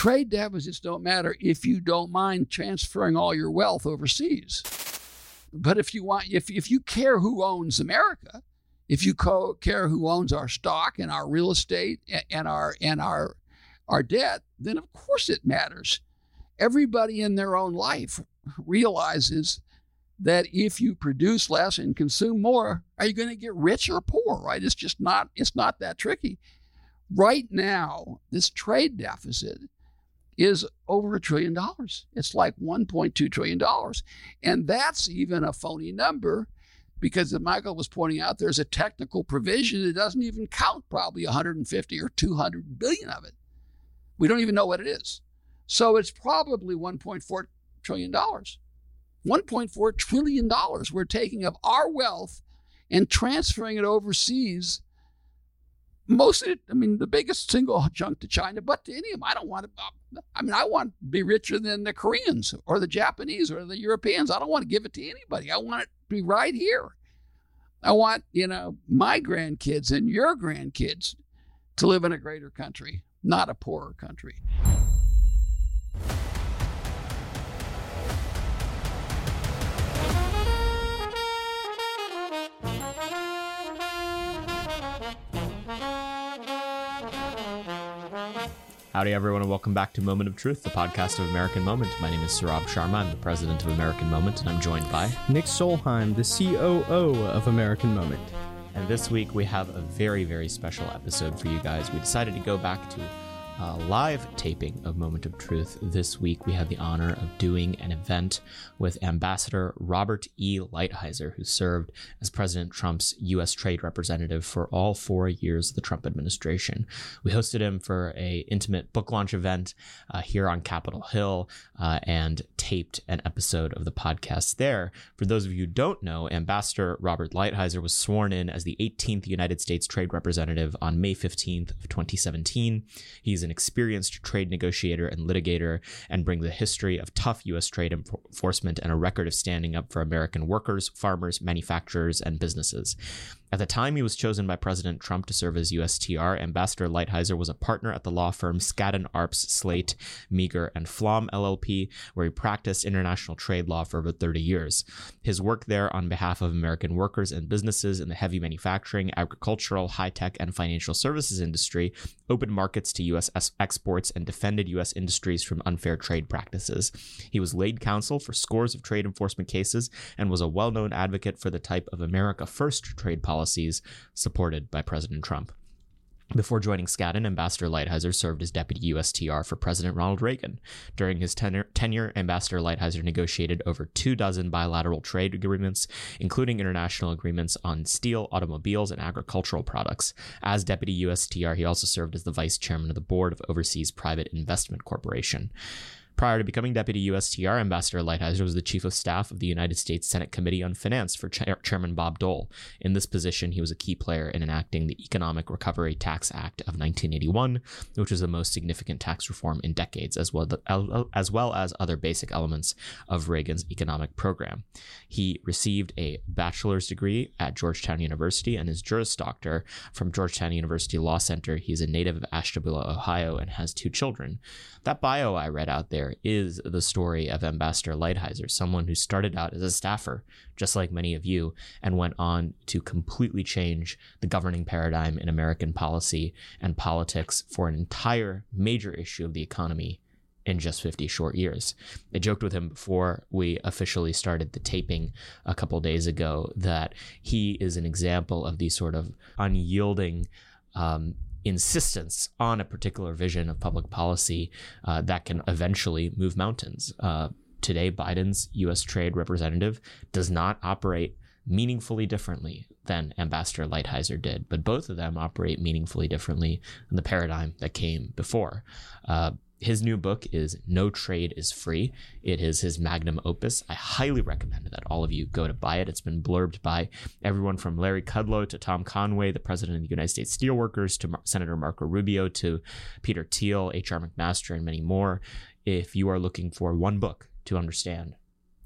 Trade deficits don't matter if you don't mind transferring all your wealth overseas. But if you want, if, if you care who owns America, if you co- care who owns our stock and our real estate and our and our our debt, then of course it matters. Everybody in their own life realizes that if you produce less and consume more, are you going to get rich or poor? Right? It's just not. It's not that tricky. Right now, this trade deficit is over a trillion dollars. It's like 1.2 trillion dollars, and that's even a phony number because as Michael was pointing out, there's a technical provision that doesn't even count probably 150 or 200 billion of it. We don't even know what it is. So it's probably 1.4 trillion dollars. 1.4 trillion dollars we're taking of our wealth and transferring it overseas. Most of it, I mean, the biggest single chunk to China, but to any of them, I don't want to. I mean, I want to be richer than the Koreans or the Japanese or the Europeans. I don't want to give it to anybody. I want it to be right here. I want, you know, my grandkids and your grandkids to live in a greater country, not a poorer country. Howdy, everyone, and welcome back to Moment of Truth, the podcast of American Moment. My name is Saurabh Sharma. I'm the president of American Moment, and I'm joined by Nick Solheim, the COO of American Moment. And this week we have a very, very special episode for you guys. We decided to go back to uh, live taping of Moment of Truth. This week, we had the honor of doing an event with Ambassador Robert E. Lighthizer, who served as President Trump's U.S. trade representative for all four years of the Trump administration. We hosted him for a intimate book launch event uh, here on Capitol Hill uh, and taped an episode of the podcast there. For those of you who don't know, Ambassador Robert Lighthizer was sworn in as the 18th United States Trade Representative on May 15th of 2017. He's an experienced trade negotiator and litigator and brings a history of tough U.S. trade enforcement and a record of standing up for American workers, farmers, manufacturers, and businesses. At the time he was chosen by President Trump to serve as USTR, Ambassador Lighthizer was a partner at the law firm Skadden Arps, Slate, Meagher, and Flom LLP, where he practiced international trade law for over 30 years. His work there on behalf of American workers and businesses in the heavy manufacturing, agricultural, high tech, and financial services industry opened markets to U.S. exports and defended U.S. industries from unfair trade practices. He was lead counsel for scores of trade enforcement cases and was a well known advocate for the type of America First trade policies supported by President Trump. Before joining Skadden, Ambassador Lighthizer served as deputy USTR for President Ronald Reagan. During his tenure, tenure, Ambassador Lighthizer negotiated over two dozen bilateral trade agreements, including international agreements on steel, automobiles, and agricultural products. As deputy USTR, he also served as the vice chairman of the board of Overseas Private Investment Corporation. Prior to becoming deputy USTR, Ambassador Lighthizer was the chief of staff of the United States Senate Committee on Finance for Chairman Bob Dole. In this position, he was a key player in enacting the Economic Recovery Tax Act of 1981, which was the most significant tax reform in decades, as well, as well as other basic elements of Reagan's economic program. He received a bachelor's degree at Georgetown University and his Juris Doctor from Georgetown University Law Center. He's a native of Ashtabula, Ohio, and has two children. That bio I read out there is the story of Ambassador Lighthizer, someone who started out as a staffer, just like many of you, and went on to completely change the governing paradigm in American policy and politics for an entire major issue of the economy in just 50 short years. I joked with him before we officially started the taping a couple days ago that he is an example of the sort of unyielding um, insistence on a particular vision of public policy uh, that can eventually move mountains. Uh, today, Biden's U.S. trade representative does not operate meaningfully differently than Ambassador Lighthizer did, but both of them operate meaningfully differently in the paradigm that came before. Uh, his new book is No Trade is Free. It is his magnum opus. I highly recommend that all of you go to buy it. It's been blurbed by everyone from Larry Kudlow to Tom Conway, the president of the United States Steelworkers, to Mar- Senator Marco Rubio, to Peter Thiel, H.R. McMaster, and many more. If you are looking for one book to understand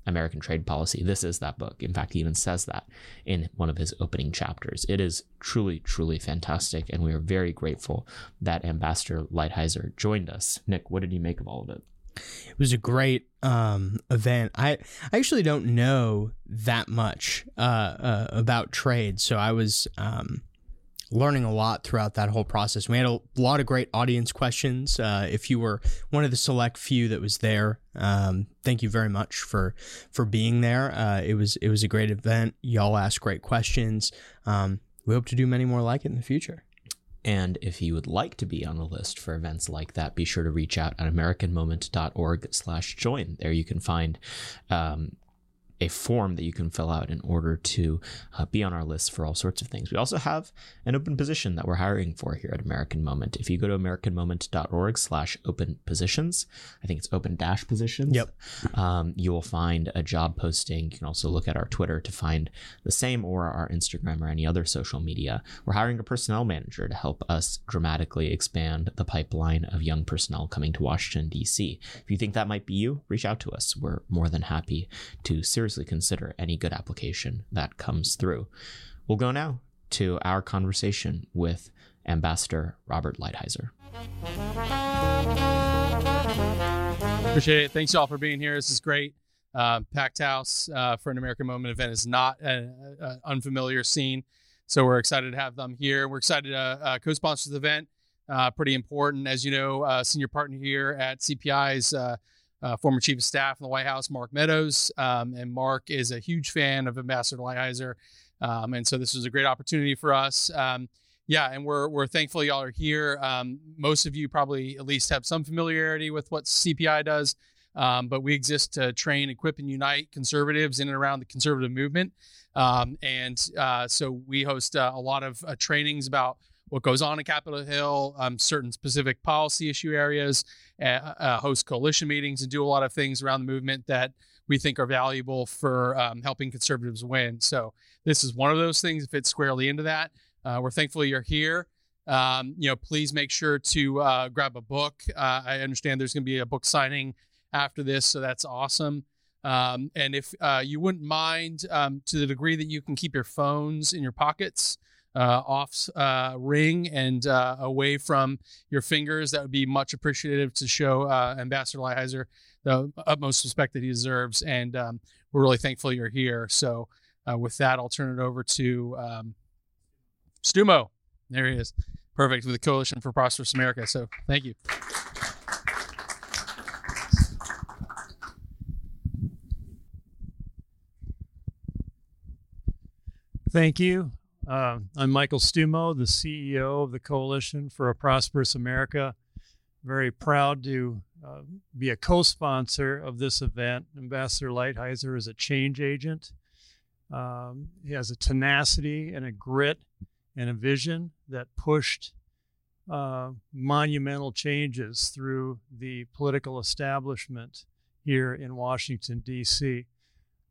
American trade policy. This is that book. In fact, he even says that in one of his opening chapters. It is truly, truly fantastic, and we are very grateful that Ambassador Lighthizer joined us. Nick, what did you make of all of it? It was a great um, event. I, I actually don't know that much uh, uh, about trade, so I was um, learning a lot throughout that whole process. We had a lot of great audience questions. Uh, if you were one of the select few that was there, um, thank you very much for for being there. Uh, it was it was a great event. Y'all asked great questions. Um, we hope to do many more like it in the future. And if you would like to be on the list for events like that, be sure to reach out at americanmoment.org slash join. There you can find um, a form that you can fill out in order to uh, be on our list for all sorts of things. We also have an open position that we're hiring for here at American Moment. If you go to americanmoment.org slash open positions, I think it's open dash positions. Yep. Um, you will find a job posting. You can also look at our Twitter to find the same or our Instagram or any other social media. We're hiring a personnel manager to help us dramatically expand the pipeline of young personnel coming to Washington, D.C. If you think that might be you, reach out to us. We're more than happy to seriously seriously consider any good application that comes through. We'll go now to our conversation with Ambassador Robert Lighthizer. Appreciate it. Thanks y'all for being here. This is great. Uh, packed house uh, for an American Moment event is not an unfamiliar scene. So we're excited to have them here. We're excited to uh, co-sponsor the event. Uh, pretty important, as you know, uh, senior partner here at CPI is uh, former chief of staff in the White House, Mark Meadows. Um, and Mark is a huge fan of Ambassador Lighthizer. Um, and so this was a great opportunity for us. Um, yeah, and we're, we're thankful y'all are here. Um, most of you probably at least have some familiarity with what CPI does. Um, but we exist to train, equip, and unite conservatives in and around the conservative movement. Um, and uh, so we host uh, a lot of uh, trainings about what goes on in Capitol Hill, um, certain specific policy issue areas, uh, uh, host coalition meetings, and do a lot of things around the movement that we think are valuable for um, helping conservatives win. So this is one of those things. It fits squarely into that. Uh, we're thankful you're here. Um, you know, please make sure to uh, grab a book. Uh, I understand there's going to be a book signing after this, so that's awesome. Um, and if uh, you wouldn't mind, um, to the degree that you can keep your phones in your pockets, uh, off uh, ring and uh, away from your fingers. That would be much appreciative to show uh, Ambassador Lighthizer the utmost respect that he deserves. And um, we're really thankful you're here. So, uh, with that, I'll turn it over to um, Stumo. There he is. Perfect with the Coalition for Prosperous America. So, thank you. Thank you. Uh, I'm Michael Stumo, the CEO of the Coalition for a Prosperous America. Very proud to uh, be a co sponsor of this event. Ambassador Lighthizer is a change agent. Um, he has a tenacity and a grit and a vision that pushed uh, monumental changes through the political establishment here in Washington, D.C.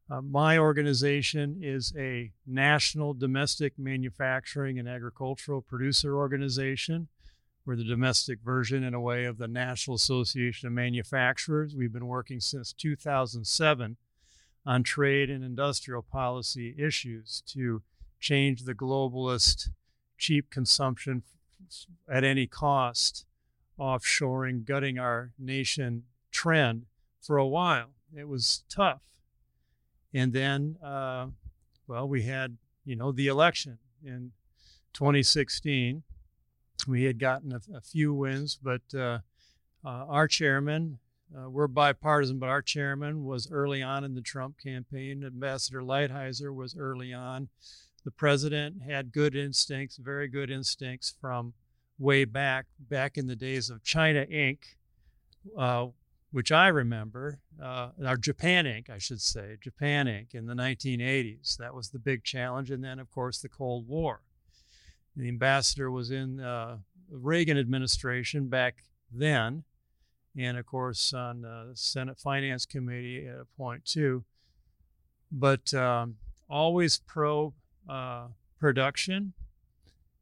Uh, my organization is a national domestic manufacturing and agricultural producer organization. We're the domestic version, in a way, of the National Association of Manufacturers. We've been working since 2007 on trade and industrial policy issues to change the globalist cheap consumption at any cost, offshoring, gutting our nation trend for a while. It was tough and then, uh, well, we had, you know, the election in 2016. We had gotten a, a few wins, but uh, uh, our chairman, uh, we're bipartisan, but our chairman was early on in the Trump campaign. Ambassador Lighthizer was early on. The president had good instincts, very good instincts from way back, back in the days of China Inc., uh, which I remember, uh, or Japan Inc., I should say, Japan Inc. in the 1980s. That was the big challenge. And then, of course, the Cold War. The ambassador was in uh, the Reagan administration back then, and of course, on the Senate Finance Committee at a point too. But um, always pro uh, production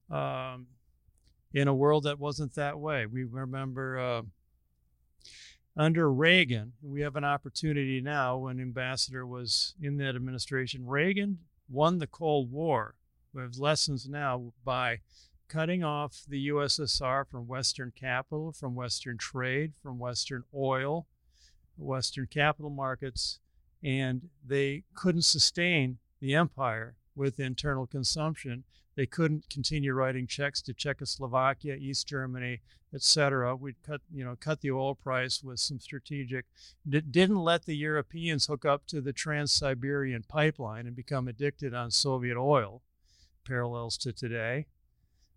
um, in a world that wasn't that way. We remember uh, under Reagan, we have an opportunity now when Ambassador was in that administration. Reagan won the Cold War. We have lessons now by cutting off the USSR from Western capital, from Western trade, from Western oil, Western capital markets, and they couldn't sustain the empire with internal consumption. They couldn't continue writing checks to Czechoslovakia, East Germany, etc. We cut, you know, cut the oil price with some strategic. D- didn't let the Europeans hook up to the Trans-Siberian pipeline and become addicted on Soviet oil. Parallels to today.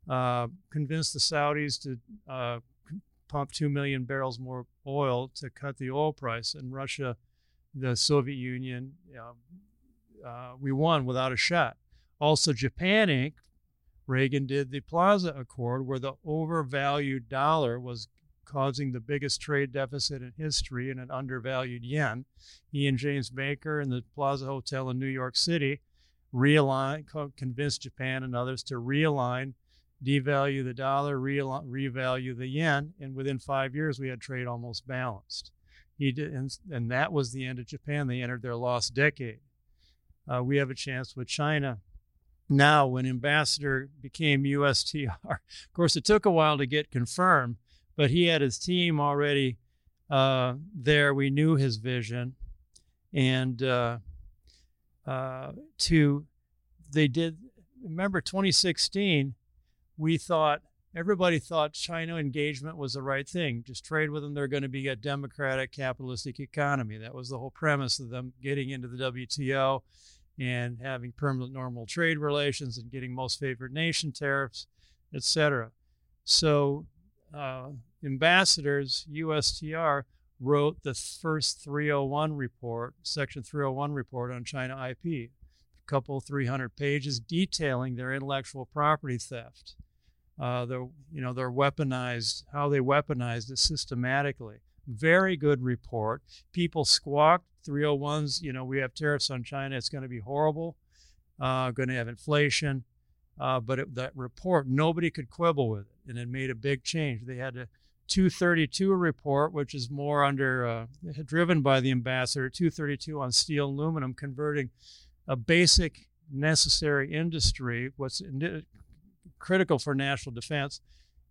Uh, convinced the Saudis to uh, pump two million barrels more oil to cut the oil price, and Russia, the Soviet Union, uh, we won without a shot. Also, Japan Inc. Reagan did the Plaza Accord, where the overvalued dollar was causing the biggest trade deficit in history and an undervalued yen. He and James Baker in the Plaza Hotel in New York City realigned, convinced Japan and others to realign, devalue the dollar, revalue the yen, and within five years we had trade almost balanced. He did, and, and that was the end of Japan. They entered their lost decade. Uh, we have a chance with China now when ambassador became USTR. Of course, it took a while to get confirmed, but he had his team already uh, there. We knew his vision, and uh, uh, to they did. Remember 2016, we thought everybody thought China engagement was the right thing. Just trade with them; they're going to be a democratic, capitalistic economy. That was the whole premise of them getting into the WTO and having permanent normal trade relations and getting most favored nation tariffs, etc. So, uh, ambassadors, USTR, wrote the first 301 report, Section 301 report on China IP, a couple 300 pages detailing their intellectual property theft. Uh, you know, their weaponized, how they weaponized it systematically. Very good report. People squawked 301s, you know, we have tariffs on China. It's going to be horrible. Uh, going to have inflation. Uh, but it, that report, nobody could quibble with it, and it made a big change. They had a 232 report, which is more under uh, driven by the ambassador. 232 on steel and aluminum, converting a basic necessary industry, what's critical for national defense,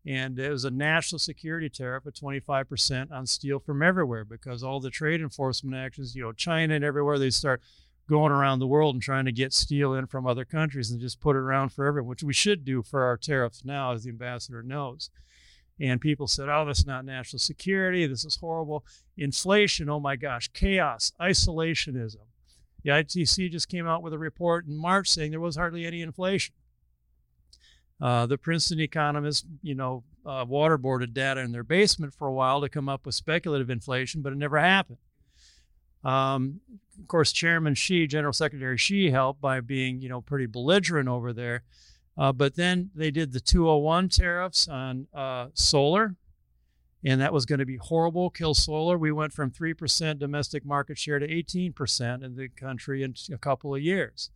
and it was a national security tariff of 25% on steel from everywhere because all the trade enforcement actions, you know, China and everywhere, they start going around the world and trying to get steel in from other countries and just put it around for everyone, which we should do for our tariffs now, as the ambassador knows. And people said, oh, that's not national security. This is horrible. Inflation, oh my gosh, chaos, isolationism. The ITC just came out with a report in March saying there was hardly any inflation. Uh, the Princeton economists, you know, uh, waterboarded data in their basement for a while to come up with speculative inflation, but it never happened. Um, of course, Chairman Xi, General Secretary Xi, helped by being, you know, pretty belligerent over there. Uh, but then they did the 201 tariffs on uh, solar, and that was going to be horrible, kill solar. We went from 3% domestic market share to 18% in the country in a couple of years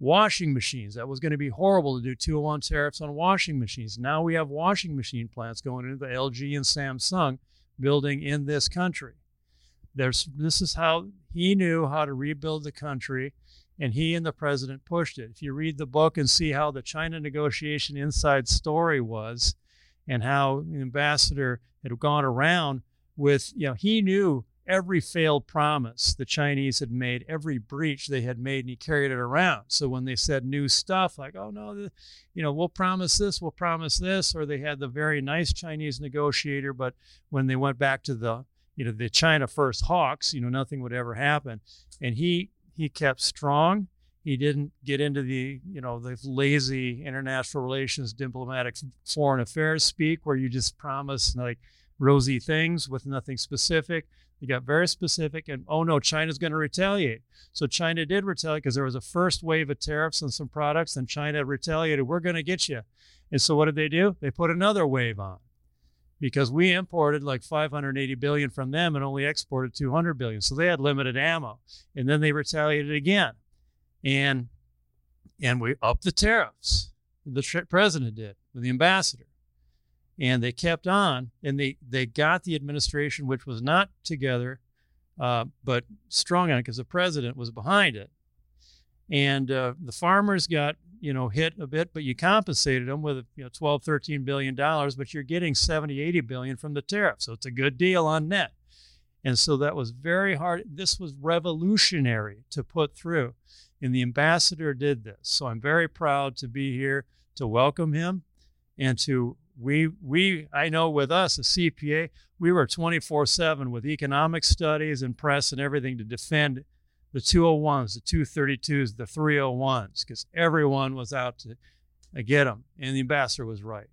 washing machines. That was going to be horrible to do 201 tariffs on washing machines. Now we have washing machine plants going into the LG and Samsung building in this country. There's, this is how he knew how to rebuild the country, and he and the president pushed it. If you read the book and see how the China negotiation inside story was, and how the ambassador had gone around with, you know, he knew every failed promise the Chinese had made, every breach they had made, and he carried it around. So when they said new stuff like, oh no, you know, we'll promise this, we'll promise this, or they had the very nice Chinese negotiator, but when they went back to the, you know, the China first hawks, you know, nothing would ever happen. And he he kept strong. He didn't get into the, you know, the lazy international relations, diplomatic foreign affairs speak where you just promise like rosy things with nothing specific. They got very specific, and oh no, China's going to retaliate. So China did retaliate because there was a first wave of tariffs on some products, and China retaliated. We're going to get you. And so what did they do? They put another wave on because we imported like 580 billion from them and only exported 200 billion. So they had limited ammo. And then they retaliated again. And and we upped the tariffs. The president did with the ambassador. And they kept on, and they they got the administration, which was not together, uh, but strong on it because the president was behind it. And uh, the farmers got you know hit a bit, but you compensated them with you know 12, 13 billion dollars, but you're getting 70, 80 billion from the tariff, so it's a good deal on net. And so that was very hard. This was revolutionary to put through. And the ambassador did this. So I'm very proud to be here to welcome him and to we we I know with us a CPA we were 24/7 with economic studies and press and everything to defend the 201s, the 232s, the 301s because everyone was out to get them and the ambassador was right.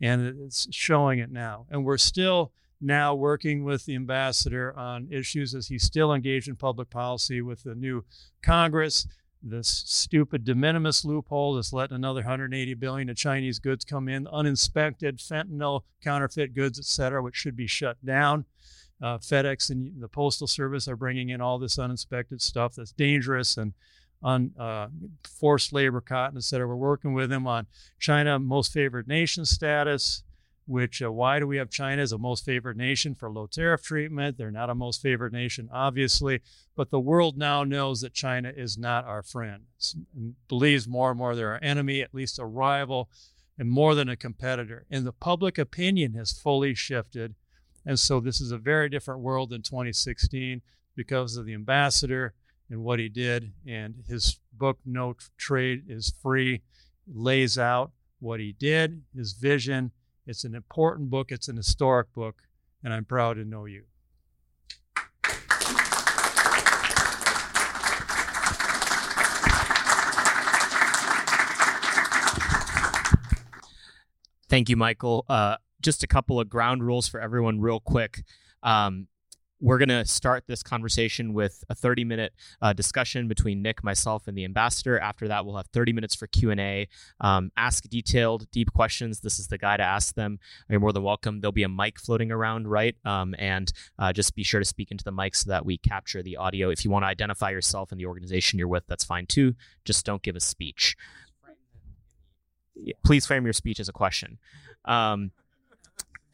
And it's showing it now. And we're still now working with the ambassador on issues as he's still engaged in public policy with the new Congress. This stupid de minimis loophole that's letting another 180 billion of Chinese goods come in, uninspected fentanyl, counterfeit goods, et cetera, which should be shut down. Uh, FedEx and the Postal Service are bringing in all this uninspected stuff that's dangerous and on uh, forced labor, cotton, et cetera. We're working with them on China most favored nation status, which uh, why do we have China as a most favored nation for low tariff treatment? They're not a most favored nation, obviously, but the world now knows that China is not our friend. believes more and more they're our enemy, at least a rival, and more than a competitor. And the public opinion has fully shifted. And so this is a very different world than 2016 because of the ambassador and what he did. And his book, No Trade is Free, lays out what he did, his vision, it's an important book, it's an historic book, and I'm proud to know you. Thank you, Michael. Uh, just a couple of ground rules for everyone, real quick. Um, we're going to start this conversation with a 30 minute uh, discussion between nick myself and the ambassador. After that we'll have 30 minutes for q&a um, ask detailed deep questions. This is the guy to ask them. You're more than welcome. There'll be a mic floating around right? Um, and uh, just be sure to speak into the mic so that we capture the audio. If you want to identify yourself and the organization you're with that's fine too. Just don't give a speech. Please frame your speech as a question. Um,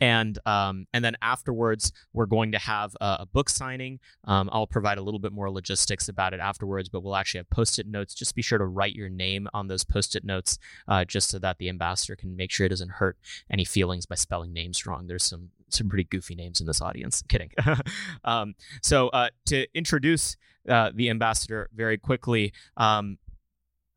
and um, and then afterwards we're going to have a, a book signing. Um, I'll provide a little bit more logistics about it afterwards, but we'll actually have post-it notes. Just be sure to write your name on those post-it notes, uh, just so that the ambassador can make sure it doesn't hurt any feelings by spelling names wrong. There's some some pretty goofy names in this audience. Kidding. um, so uh, to introduce uh, the ambassador very quickly. Um,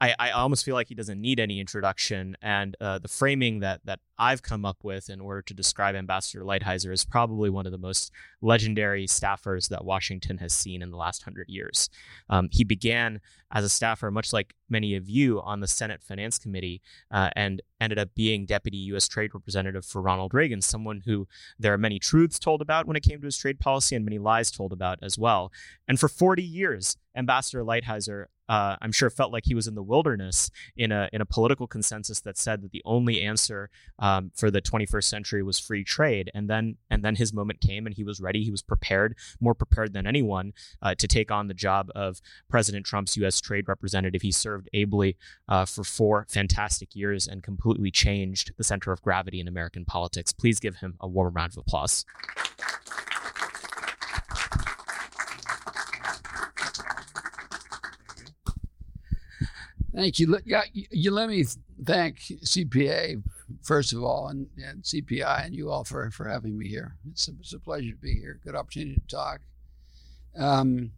I, I almost feel like he doesn't need any introduction. And uh, the framing that that I've come up with in order to describe Ambassador Lighthizer is probably one of the most legendary staffers that Washington has seen in the last hundred years. Um, he began as a staffer, much like many of you, on the Senate Finance Committee, uh, and ended up being deputy U.S. Trade Representative for Ronald Reagan, someone who there are many truths told about when it came to his trade policy and many lies told about as well. And for 40 years, Ambassador Lighthizer uh, I'm sure felt like he was in the wilderness in a in a political consensus that said that the only answer um, for the 21st century was free trade. And then and then his moment came, and he was ready. He was prepared, more prepared than anyone, uh, to take on the job of President Trump's U.S. trade representative. He served ably uh, for four fantastic years and completely changed the center of gravity in American politics. Please give him a warm round of applause. Thank you. You let me thank CPA first of all, and, and CPI, and you all for for having me here. It's a, it's a pleasure to be here. Good opportunity to talk. Um,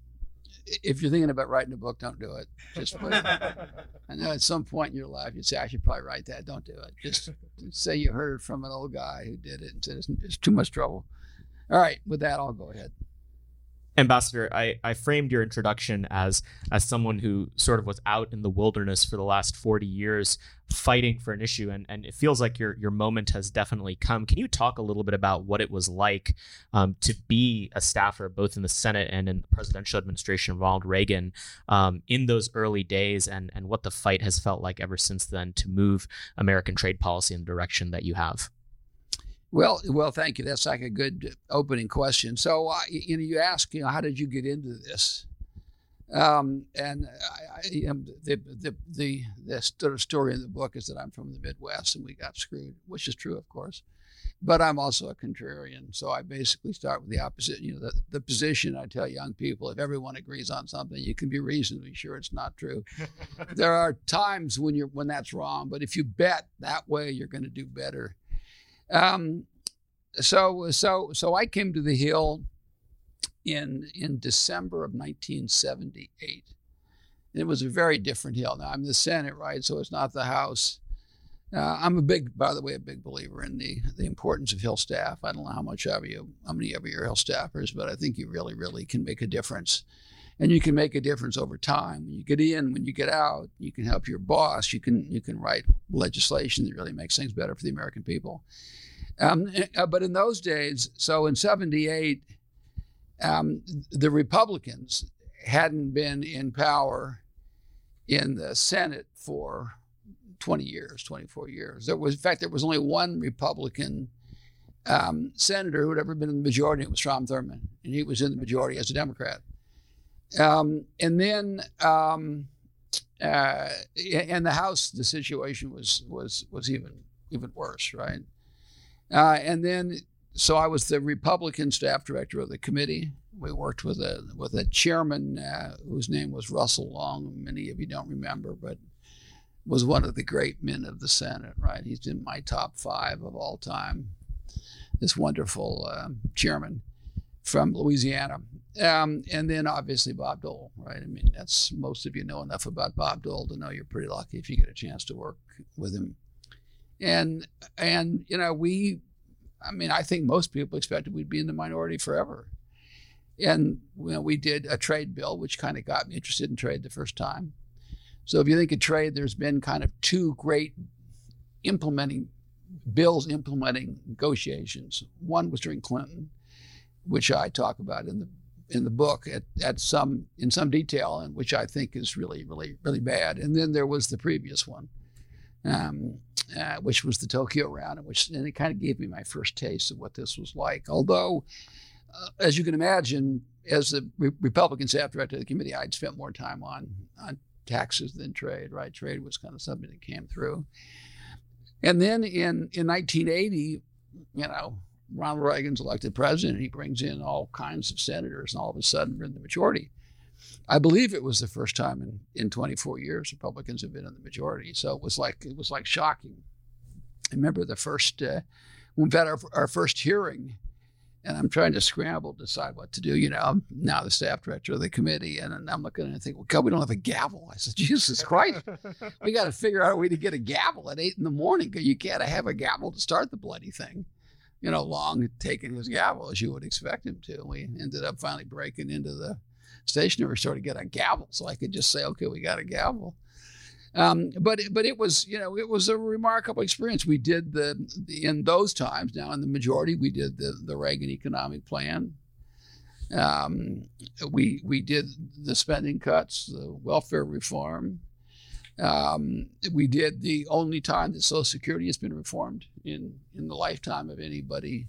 if you're thinking about writing a book, don't do it. Just put, I know at some point in your life you'd say I should probably write that. Don't do it. Just say you heard it from an old guy who did it and said it's, it's too much trouble. All right, with that, I'll go ahead. Ambassador, I, I framed your introduction as as someone who sort of was out in the wilderness for the last 40 years fighting for an issue and, and it feels like your your moment has definitely come. Can you talk a little bit about what it was like um, to be a staffer both in the Senate and in the presidential administration of Ronald Reagan um, in those early days and, and what the fight has felt like ever since then to move American trade policy in the direction that you have? Well, well, thank you. That's like a good opening question. So, uh, you know, you ask, you know, how did you get into this? Um, and I, I, um, the, the the the story in the book is that I'm from the Midwest and we got screwed, which is true, of course. but I'm also a contrarian. So I basically start with the opposite. You know, the, the position I tell young people if everyone agrees on something, you can be reasonably sure it's not true. there are times when you're when that's wrong, but if you bet that way, you're going to do better. Um, so so so I came to the Hill in in December of 1978. It was a very different Hill. Now I'm the Senate, right? So it's not the House. Uh, I'm a big, by the way, a big believer in the the importance of Hill staff. I don't know how much of you, how many of you are Hill staffers, but I think you really, really can make a difference, and you can make a difference over time. When you get in, when you get out, you can help your boss. You can you can write legislation that really makes things better for the American people. Um, uh, but in those days, so in '78, um, the Republicans hadn't been in power in the Senate for 20 years, 24 years. There was, in fact, there was only one Republican um, senator who had ever been in the majority. It was Strom Thurmond, and he was in the majority as a Democrat. Um, and then, um, uh, in the House, the situation was was was even even worse, right? Uh, and then, so I was the Republican staff director of the committee. We worked with a with a chairman uh, whose name was Russell Long. Many of you don't remember, but was one of the great men of the Senate, right? He's in my top five of all time. This wonderful uh, chairman from Louisiana. Um, and then obviously Bob Dole, right? I mean, that's most of you know enough about Bob Dole to know you're pretty lucky if you get a chance to work with him. And and you know, we I mean, I think most people expected we'd be in the minority forever. And you know, we did a trade bill, which kind of got me interested in trade the first time. So if you think of trade, there's been kind of two great implementing bills implementing negotiations. One was during Clinton, which I talk about in the in the book at, at some in some detail, and which I think is really really really bad. And then there was the previous one, um, uh, which was the Tokyo round, and which and it kind of gave me my first taste of what this was like. Although, uh, as you can imagine, as the Re- Republican staff director of the committee, I'd spent more time on on taxes than trade, right? Trade was kind of something that came through. And then in, in 1980, you know, Ronald Reagan's elected president. He brings in all kinds of senators, and all of a sudden we're in the majority. I believe it was the first time in, in 24 years Republicans have been in the majority. So it was like it was like shocking. I remember the first uh, when we had our, our first hearing and I'm trying to scramble to decide what to do. You know, I'm now the staff director of the committee, and I'm looking and I think, well, God, we don't have a gavel. I said, Jesus Christ, we got to figure out a way to get a gavel at eight in the morning. Because you can't have a gavel to start the bloody thing. You know, Long taking his gavel as you would expect him to. We ended up finally breaking into the stationery store to get a gavel, so I could just say, okay, we got a gavel. Um, but but it was you know it was a remarkable experience. We did the, the, in those times now in the majority we did the the Reagan economic plan. Um, we we did the spending cuts, the welfare reform. Um, we did the only time that Social Security has been reformed in in the lifetime of anybody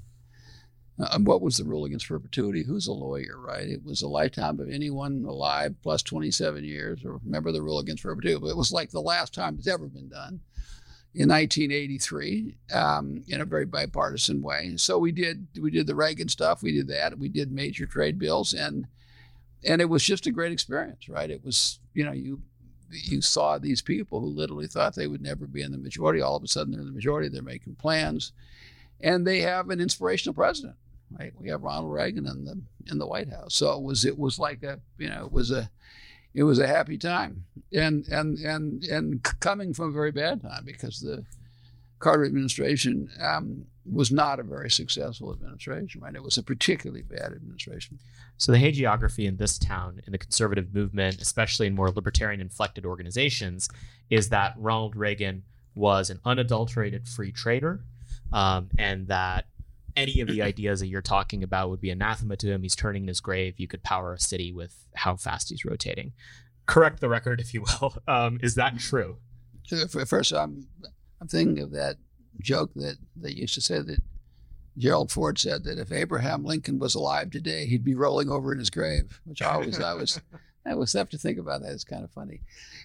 uh, what was the rule against perpetuity? Who's a lawyer, right? It was a lifetime of anyone alive plus 27 years, or remember the rule against perpetuity. But it was like the last time it's ever been done in 1983 um, in a very bipartisan way. So we did we did the Reagan stuff, we did that, we did major trade bills, and and it was just a great experience, right? It was you know you you saw these people who literally thought they would never be in the majority. All of a sudden, they're in the majority. They're making plans, and they have an inspirational president right? We have Ronald Reagan in the in the White House, so it was it was like a you know it was a it was a happy time, and and and and coming from a very bad time because the Carter administration um, was not a very successful administration, right? It was a particularly bad administration. So the hagiography in this town, in the conservative movement, especially in more libertarian inflected organizations, is that Ronald Reagan was an unadulterated free trader, um, and that any of the ideas that you're talking about would be anathema to him. He's turning in his grave. You could power a city with how fast he's rotating. Correct the record, if you will. Um, is that true? First, I'm I'm thinking of that joke that they used to say that Gerald Ford said that if Abraham Lincoln was alive today, he'd be rolling over in his grave. Which I always I was I was have to think about that. It's kind of funny.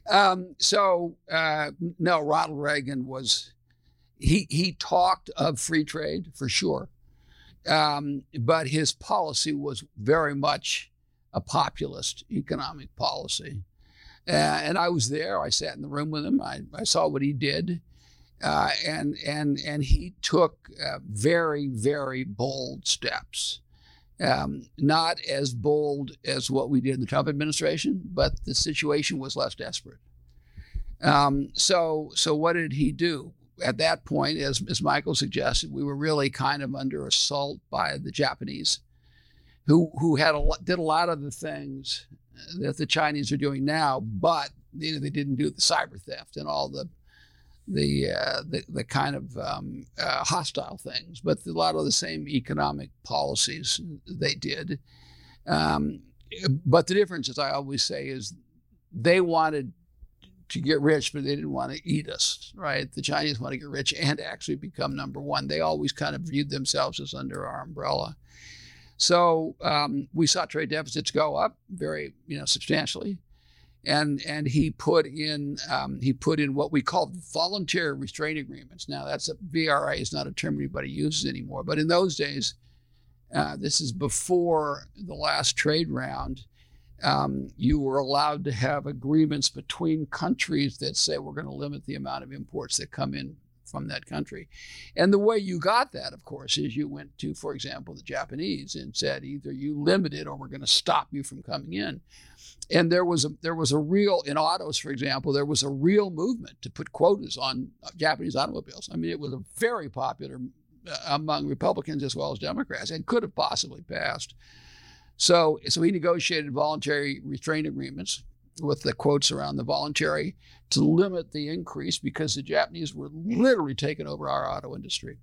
Um, so uh, no, Ronald Reagan was he he talked of free trade for sure, um, but his policy was very much a populist economic policy. Uh, and I was there. I sat in the room with him. I, I saw what he did, uh, and and and he took uh, very very bold steps. Um, not as bold as what we did in the Trump administration, but the situation was less desperate. Um, so so what did he do? At that point, as, as Michael suggested, we were really kind of under assault by the Japanese, who who had a did a lot of the things that the Chinese are doing now, but you know, they didn't do the cyber theft and all the the uh, the, the, kind of um, uh, hostile things, but a lot of the same economic policies they did. Um, but the difference, as I always say, is they wanted to get rich, but they didn't want to eat us, right? The Chinese want to get rich and actually become number one. They always kind of viewed themselves as under our umbrella. So um, we saw trade deficits go up very, you know, substantially, and and he put in um, he put in what we call voluntary restraint agreements. Now that's a VRA is not a term anybody uses anymore, but in those days, uh, this is before the last trade round. Um, you were allowed to have agreements between countries that say we're going to limit the amount of imports that come in from that country. And the way you got that, of course, is you went to, for example, the Japanese and said either you limit it or we're going to stop you from coming in. And there was a there was a real in autos, for example, there was a real movement to put quotas on Japanese automobiles. I mean, it was a very popular uh, among Republicans as well as Democrats, and could have possibly passed. So, so he negotiated voluntary restraint agreements with the quotes around the voluntary to limit the increase because the Japanese were literally taking over our auto industry.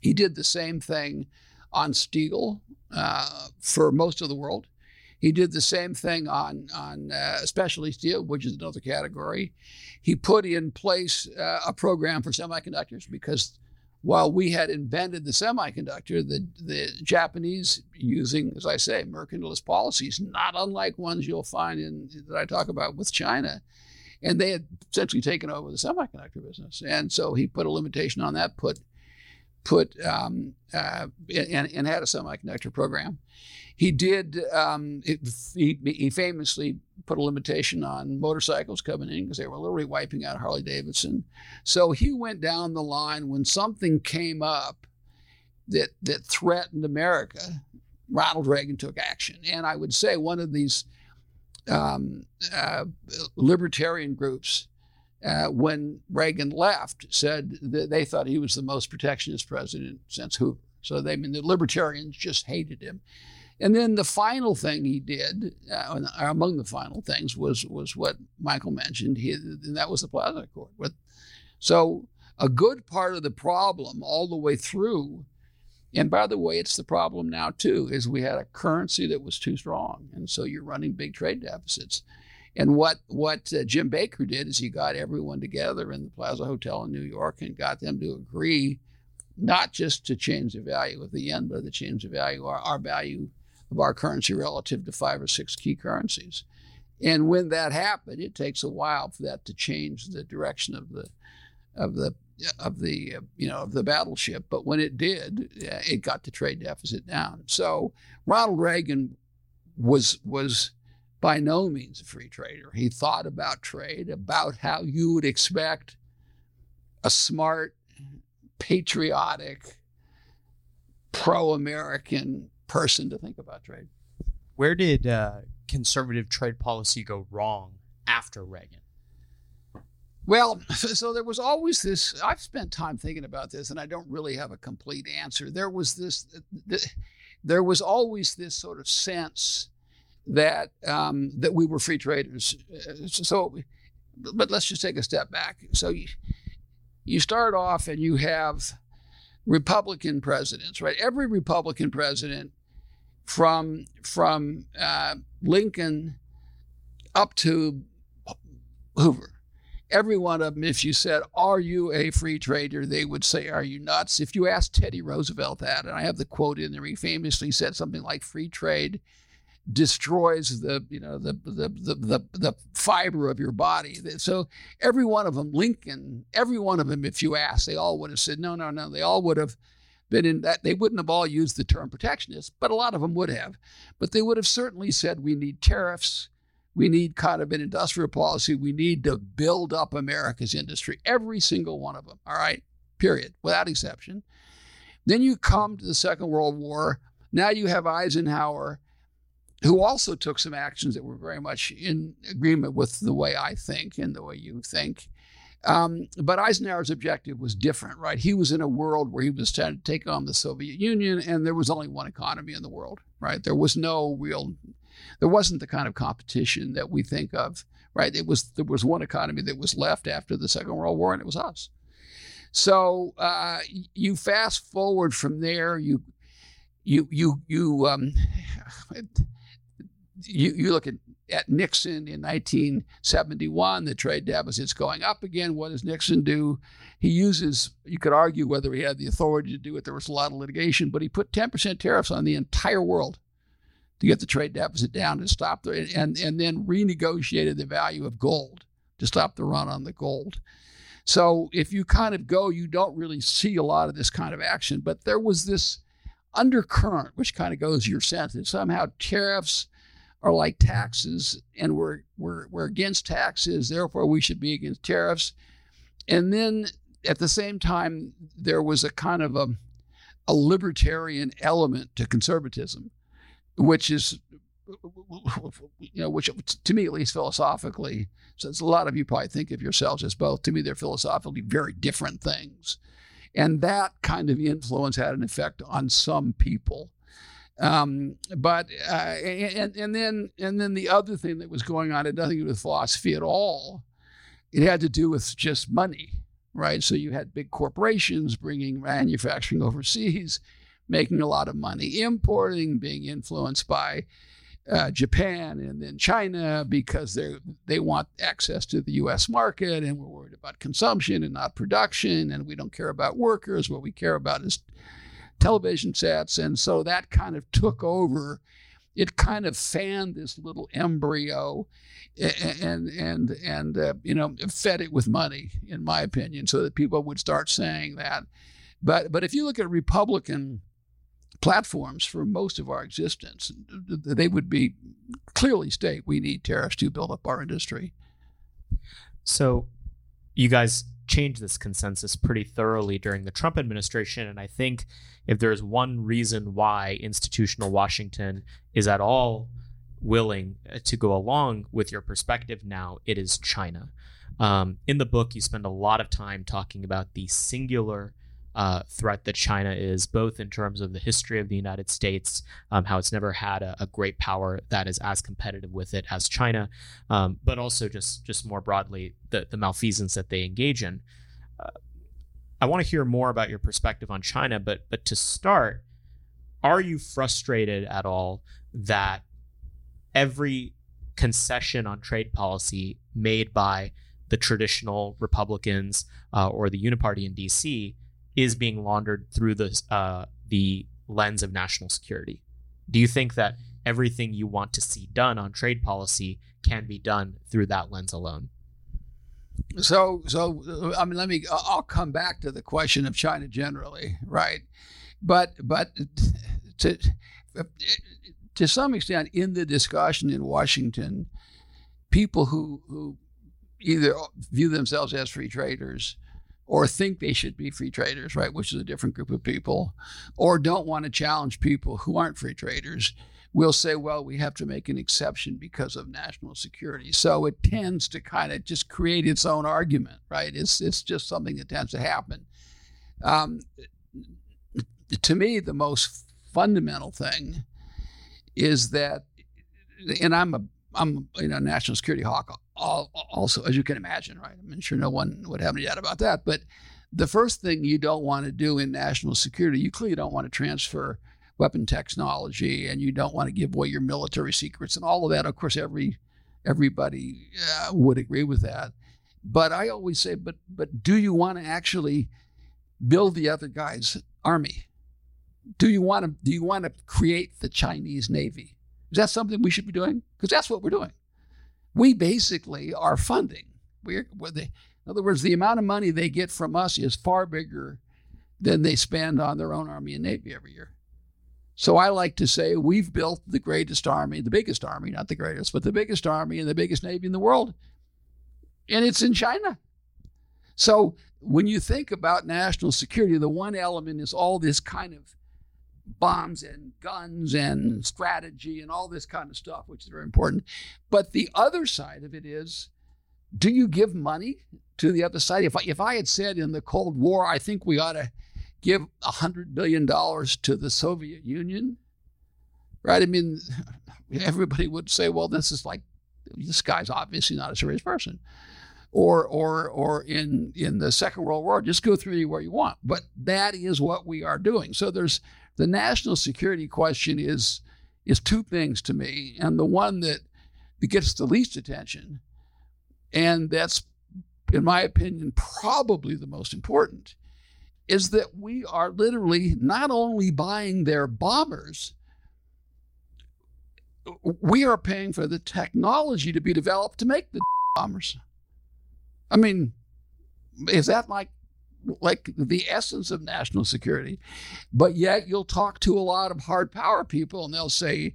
He did the same thing on steel uh, for most of the world. He did the same thing on on uh, specialty steel, which is another category. He put in place uh, a program for semiconductors because while we had invented the semiconductor, the, the Japanese, using, as I say, mercantilist policies, not unlike ones you'll find in that I talk about with China, and they had essentially taken over the semiconductor business. And so he put a limitation on that, put put um, uh, and, and had a semiconductor program. He did. Um, it, he, he, famously put a limitation on motorcycles coming in because they were literally wiping out Harley Davidson. So he went down the line when something came up that that threatened America. Ronald Reagan took action, and I would say one of these um, uh, libertarian groups. Uh, when Reagan left, said that they thought he was the most protectionist president since Hoover. So they I mean the libertarians just hated him. And then the final thing he did, uh, among the final things, was was what Michael mentioned, he, and that was the Plaza Accord. So a good part of the problem all the way through, and by the way, it's the problem now too, is we had a currency that was too strong, and so you're running big trade deficits. And what what uh, Jim Baker did is he got everyone together in the Plaza Hotel in New York and got them to agree, not just to change the value of the yen, but to change the value our, our value of our currency relative to five or six key currencies. And when that happened, it takes a while for that to change the direction of the of the of the you know of the battleship. But when it did, it got the trade deficit down. So Ronald Reagan was was by no means a free trader. He thought about trade, about how you would expect a smart, patriotic, pro-American person to think about trade. Where did uh, conservative trade policy go wrong after Reagan? Well, so there was always this. I've spent time thinking about this, and I don't really have a complete answer. There was this. There was always this sort of sense that um, that we were free traders. So, but let's just take a step back. So, you, you start off and you have Republican presidents, right? Every Republican president from from uh, Lincoln up to Hoover. Every one of them, if you said, Are you a free trader? they would say, Are you nuts? If you asked Teddy Roosevelt that, and I have the quote in there, he famously said something like, Free trade destroys the you know the the the the, the fiber of your body. So every one of them, Lincoln, every one of them, if you ask, they all would have said no, no, no. They all would have been in that. They wouldn't have all used the term protectionist, but a lot of them would have. But they would have certainly said we need tariffs. We need kind of an industrial policy. We need to build up America's industry. Every single one of them. All right. Period. Without exception. Then you come to the Second World War. Now you have Eisenhower who also took some actions that were very much in agreement with the way I think and the way you think. Um, but Eisenhower's objective was different, right? He was in a world where he was trying to take on the Soviet Union, and there was only one economy in the world, right? There was no real, there wasn't the kind of competition that we think of, right? It was there was one economy that was left after the Second World War, and it was us. So uh, you fast forward from there, you you you you um, you, you look at, at Nixon in 1971, the trade deficit's going up again. What does Nixon do? He uses, you could argue whether he had the authority to do it. There was a lot of litigation, but he put 10% tariffs on the entire world to get the trade deficit down to stop the, and, and then renegotiated the value of gold to stop the run on the gold. So if you kind of go, you don't really see a lot of this kind of action, but there was this undercurrent, which kind of goes your sense that somehow tariffs are like taxes, and we're we're we're against taxes, therefore we should be against tariffs. And then at the same time, there was a kind of a a libertarian element to conservatism, which is you know, which to me at least philosophically, since a lot of you probably think of yourselves as both, to me they're philosophically very different things. And that kind of influence had an effect on some people. Um, but uh, and and then and then the other thing that was going on had nothing to do with philosophy at all. It had to do with just money, right? So you had big corporations bringing manufacturing overseas, making a lot of money, importing, being influenced by uh, Japan and then China because they they want access to the U.S. market, and we're worried about consumption and not production, and we don't care about workers. What we care about is television sets. And so that kind of took over. It kind of fanned this little embryo and, and, and, uh, you know, fed it with money, in my opinion, so that people would start saying that. But, but if you look at Republican platforms for most of our existence, they would be clearly state we need tariffs to build up our industry. So, you guys changed this consensus pretty thoroughly during the Trump administration. And I think if there's one reason why institutional Washington is at all willing uh, to go along with your perspective now, it is China. Um, in the book, you spend a lot of time talking about the singular uh, threat that China is, both in terms of the history of the United States, um, how it's never had a, a, great power that is as competitive with it as China, um, but also just just more broadly the the malfeasance that they engage in. Uh, I want to hear more about your perspective on China, but but to start, are you frustrated at all that every concession on trade policy made by the traditional Republicans uh, or the Uniparty in DC is being laundered through the uh, the lens of national security. Do you think that everything you want to see done on trade policy can be done through that lens alone? So, so I mean, let me. I'll come back to the question of China generally, right? But, but to to some extent, in the discussion in Washington, people who who either view themselves as free traders or think they should be free traders, right, which is a different group of people, or don't want to challenge people who aren't free traders, will say, well, we have to make an exception because of national security. So it tends to kind of just create its own argument, right? It's, it's just something that tends to happen. Um, to me, the most fundamental thing is that, and I'm a I'm you know national security hawk also, as you can imagine, right? I'm sure no one would have any doubt about that. But the first thing you don't want to do in national security, you clearly don't want to transfer weapon technology, and you don't want to give away your military secrets and all of that. Of course, every everybody uh, would agree with that. But I always say, but but do you want to actually build the other guy's army? Do you want to do you want to create the Chinese Navy? Is that something we should be doing? Because that's what we're doing. We basically are funding. We're, we're the, in other words, the amount of money they get from us is far bigger than they spend on their own Army and Navy every year. So I like to say we've built the greatest army, the biggest army, not the greatest, but the biggest army and the biggest navy in the world. And it's in China. So when you think about national security, the one element is all this kind of bombs and guns and strategy and all this kind of stuff, which is very important. But the other side of it is do you give money to the other side? If I, if I had said in the Cold War, I think we ought to give $100 billion to the Soviet Union, right? I mean, everybody would say, well, this is like, this guy's obviously not a serious person. Or, or, or in, in the Second World War, just go through where you want. But that is what we are doing. So there's the national security question is, is two things to me. And the one that gets the least attention, and that's, in my opinion, probably the most important, is that we are literally not only buying their bombers, we are paying for the technology to be developed to make the bombers. I mean, is that like like the essence of national security? But yet you'll talk to a lot of hard power people and they'll say,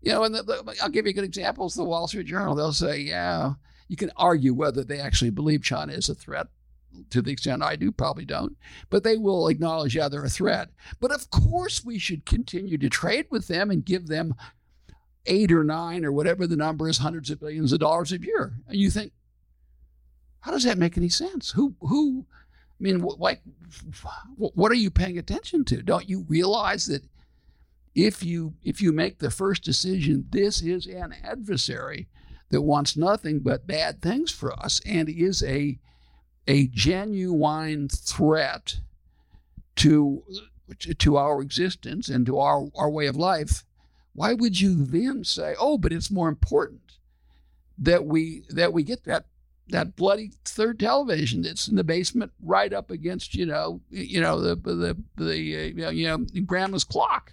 you know, and the, the, I'll give you a good example. It's the Wall Street Journal. They'll say, yeah, you can argue whether they actually believe China is a threat to the extent I do, probably don't, but they will acknowledge, yeah, they're a threat. But of course, we should continue to trade with them and give them eight or nine or whatever the number is, hundreds of billions of dollars a year. And you think, how does that make any sense? Who, who, I mean, like, what are you paying attention to? Don't you realize that if you if you make the first decision, this is an adversary that wants nothing but bad things for us and is a a genuine threat to to our existence and to our, our way of life, why would you then say, "Oh, but it's more important that we that we get that that bloody third television that's in the basement right up against you know you know the the the uh, you know grandma's clock,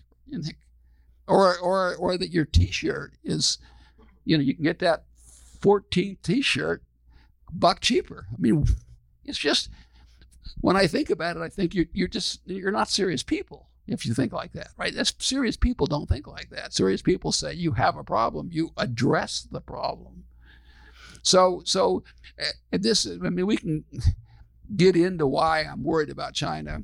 or or or that your T-shirt is, you know, you can get that 14th T-shirt buck cheaper. I mean, it's just when I think about it, I think you're you're just you're not serious people if you think like that, right? That's serious people don't think like that. Serious people say you have a problem, you address the problem. So so this I mean we can get into why I'm worried about China.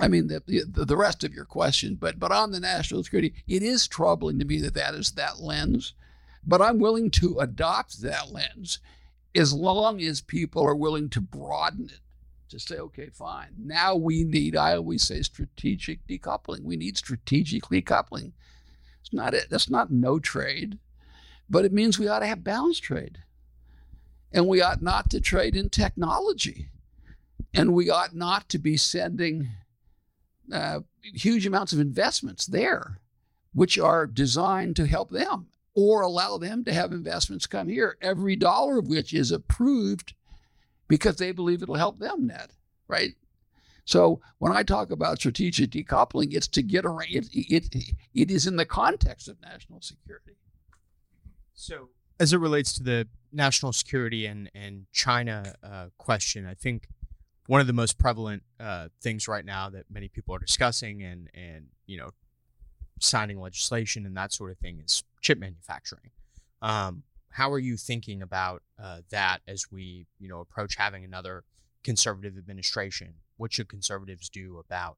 I mean the, the the rest of your question, but but on the national security, it is troubling to me that that is that lens. But I'm willing to adopt that lens as long as people are willing to broaden it to say, okay, fine. Now we need, I always say, strategic decoupling. We need strategic decoupling. It's not it. That's not no trade, but it means we ought to have balanced trade. And we ought not to trade in technology. And we ought not to be sending uh, huge amounts of investments there, which are designed to help them or allow them to have investments come here, every dollar of which is approved because they believe it'll help them net, right? So when I talk about strategic decoupling, it's to get around it, it, it is in the context of national security. So as it relates to the national security and, and China uh, question, I think one of the most prevalent uh, things right now that many people are discussing and, and you know signing legislation and that sort of thing is chip manufacturing. Um, how are you thinking about uh, that as we, you know, approach having another conservative administration? What should conservatives do about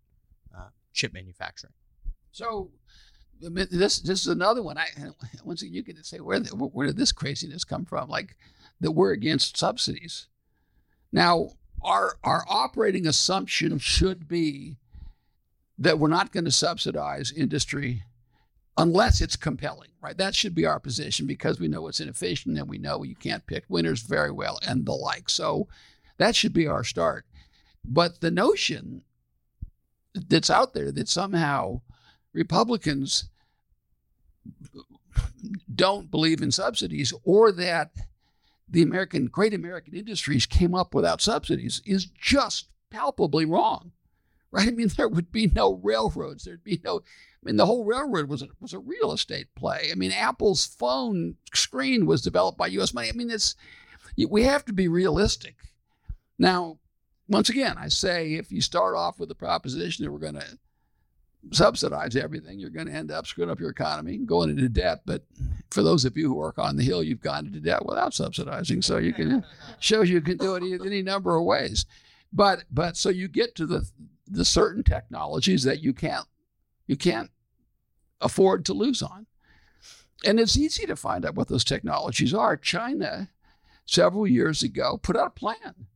uh, chip manufacturing? So, this this is another one. I once again you can say where where did this craziness come from? Like that we're against subsidies. Now, our our operating assumption should be that we're not going to subsidize industry unless it's compelling, right? That should be our position because we know it's inefficient and we know you can't pick winners very well and the like. So that should be our start. But the notion that's out there that somehow Republicans don't believe in subsidies or that the American great American industries came up without subsidies is just palpably wrong right? I mean, there would be no railroads. There'd be no. I mean, the whole railroad was a, was a real estate play. I mean, Apple's phone screen was developed by U.S. money. I mean, it's we have to be realistic. Now, once again, I say if you start off with the proposition that we're going to subsidize everything, you're going to end up screwing up your economy, going into debt. But for those of you who work on the Hill, you've gone into debt without subsidizing, so you can shows you can do it any number of ways. But but so you get to the the certain technologies that you can't you can't afford to lose on. And it's easy to find out what those technologies are. China, several years ago, put out a plan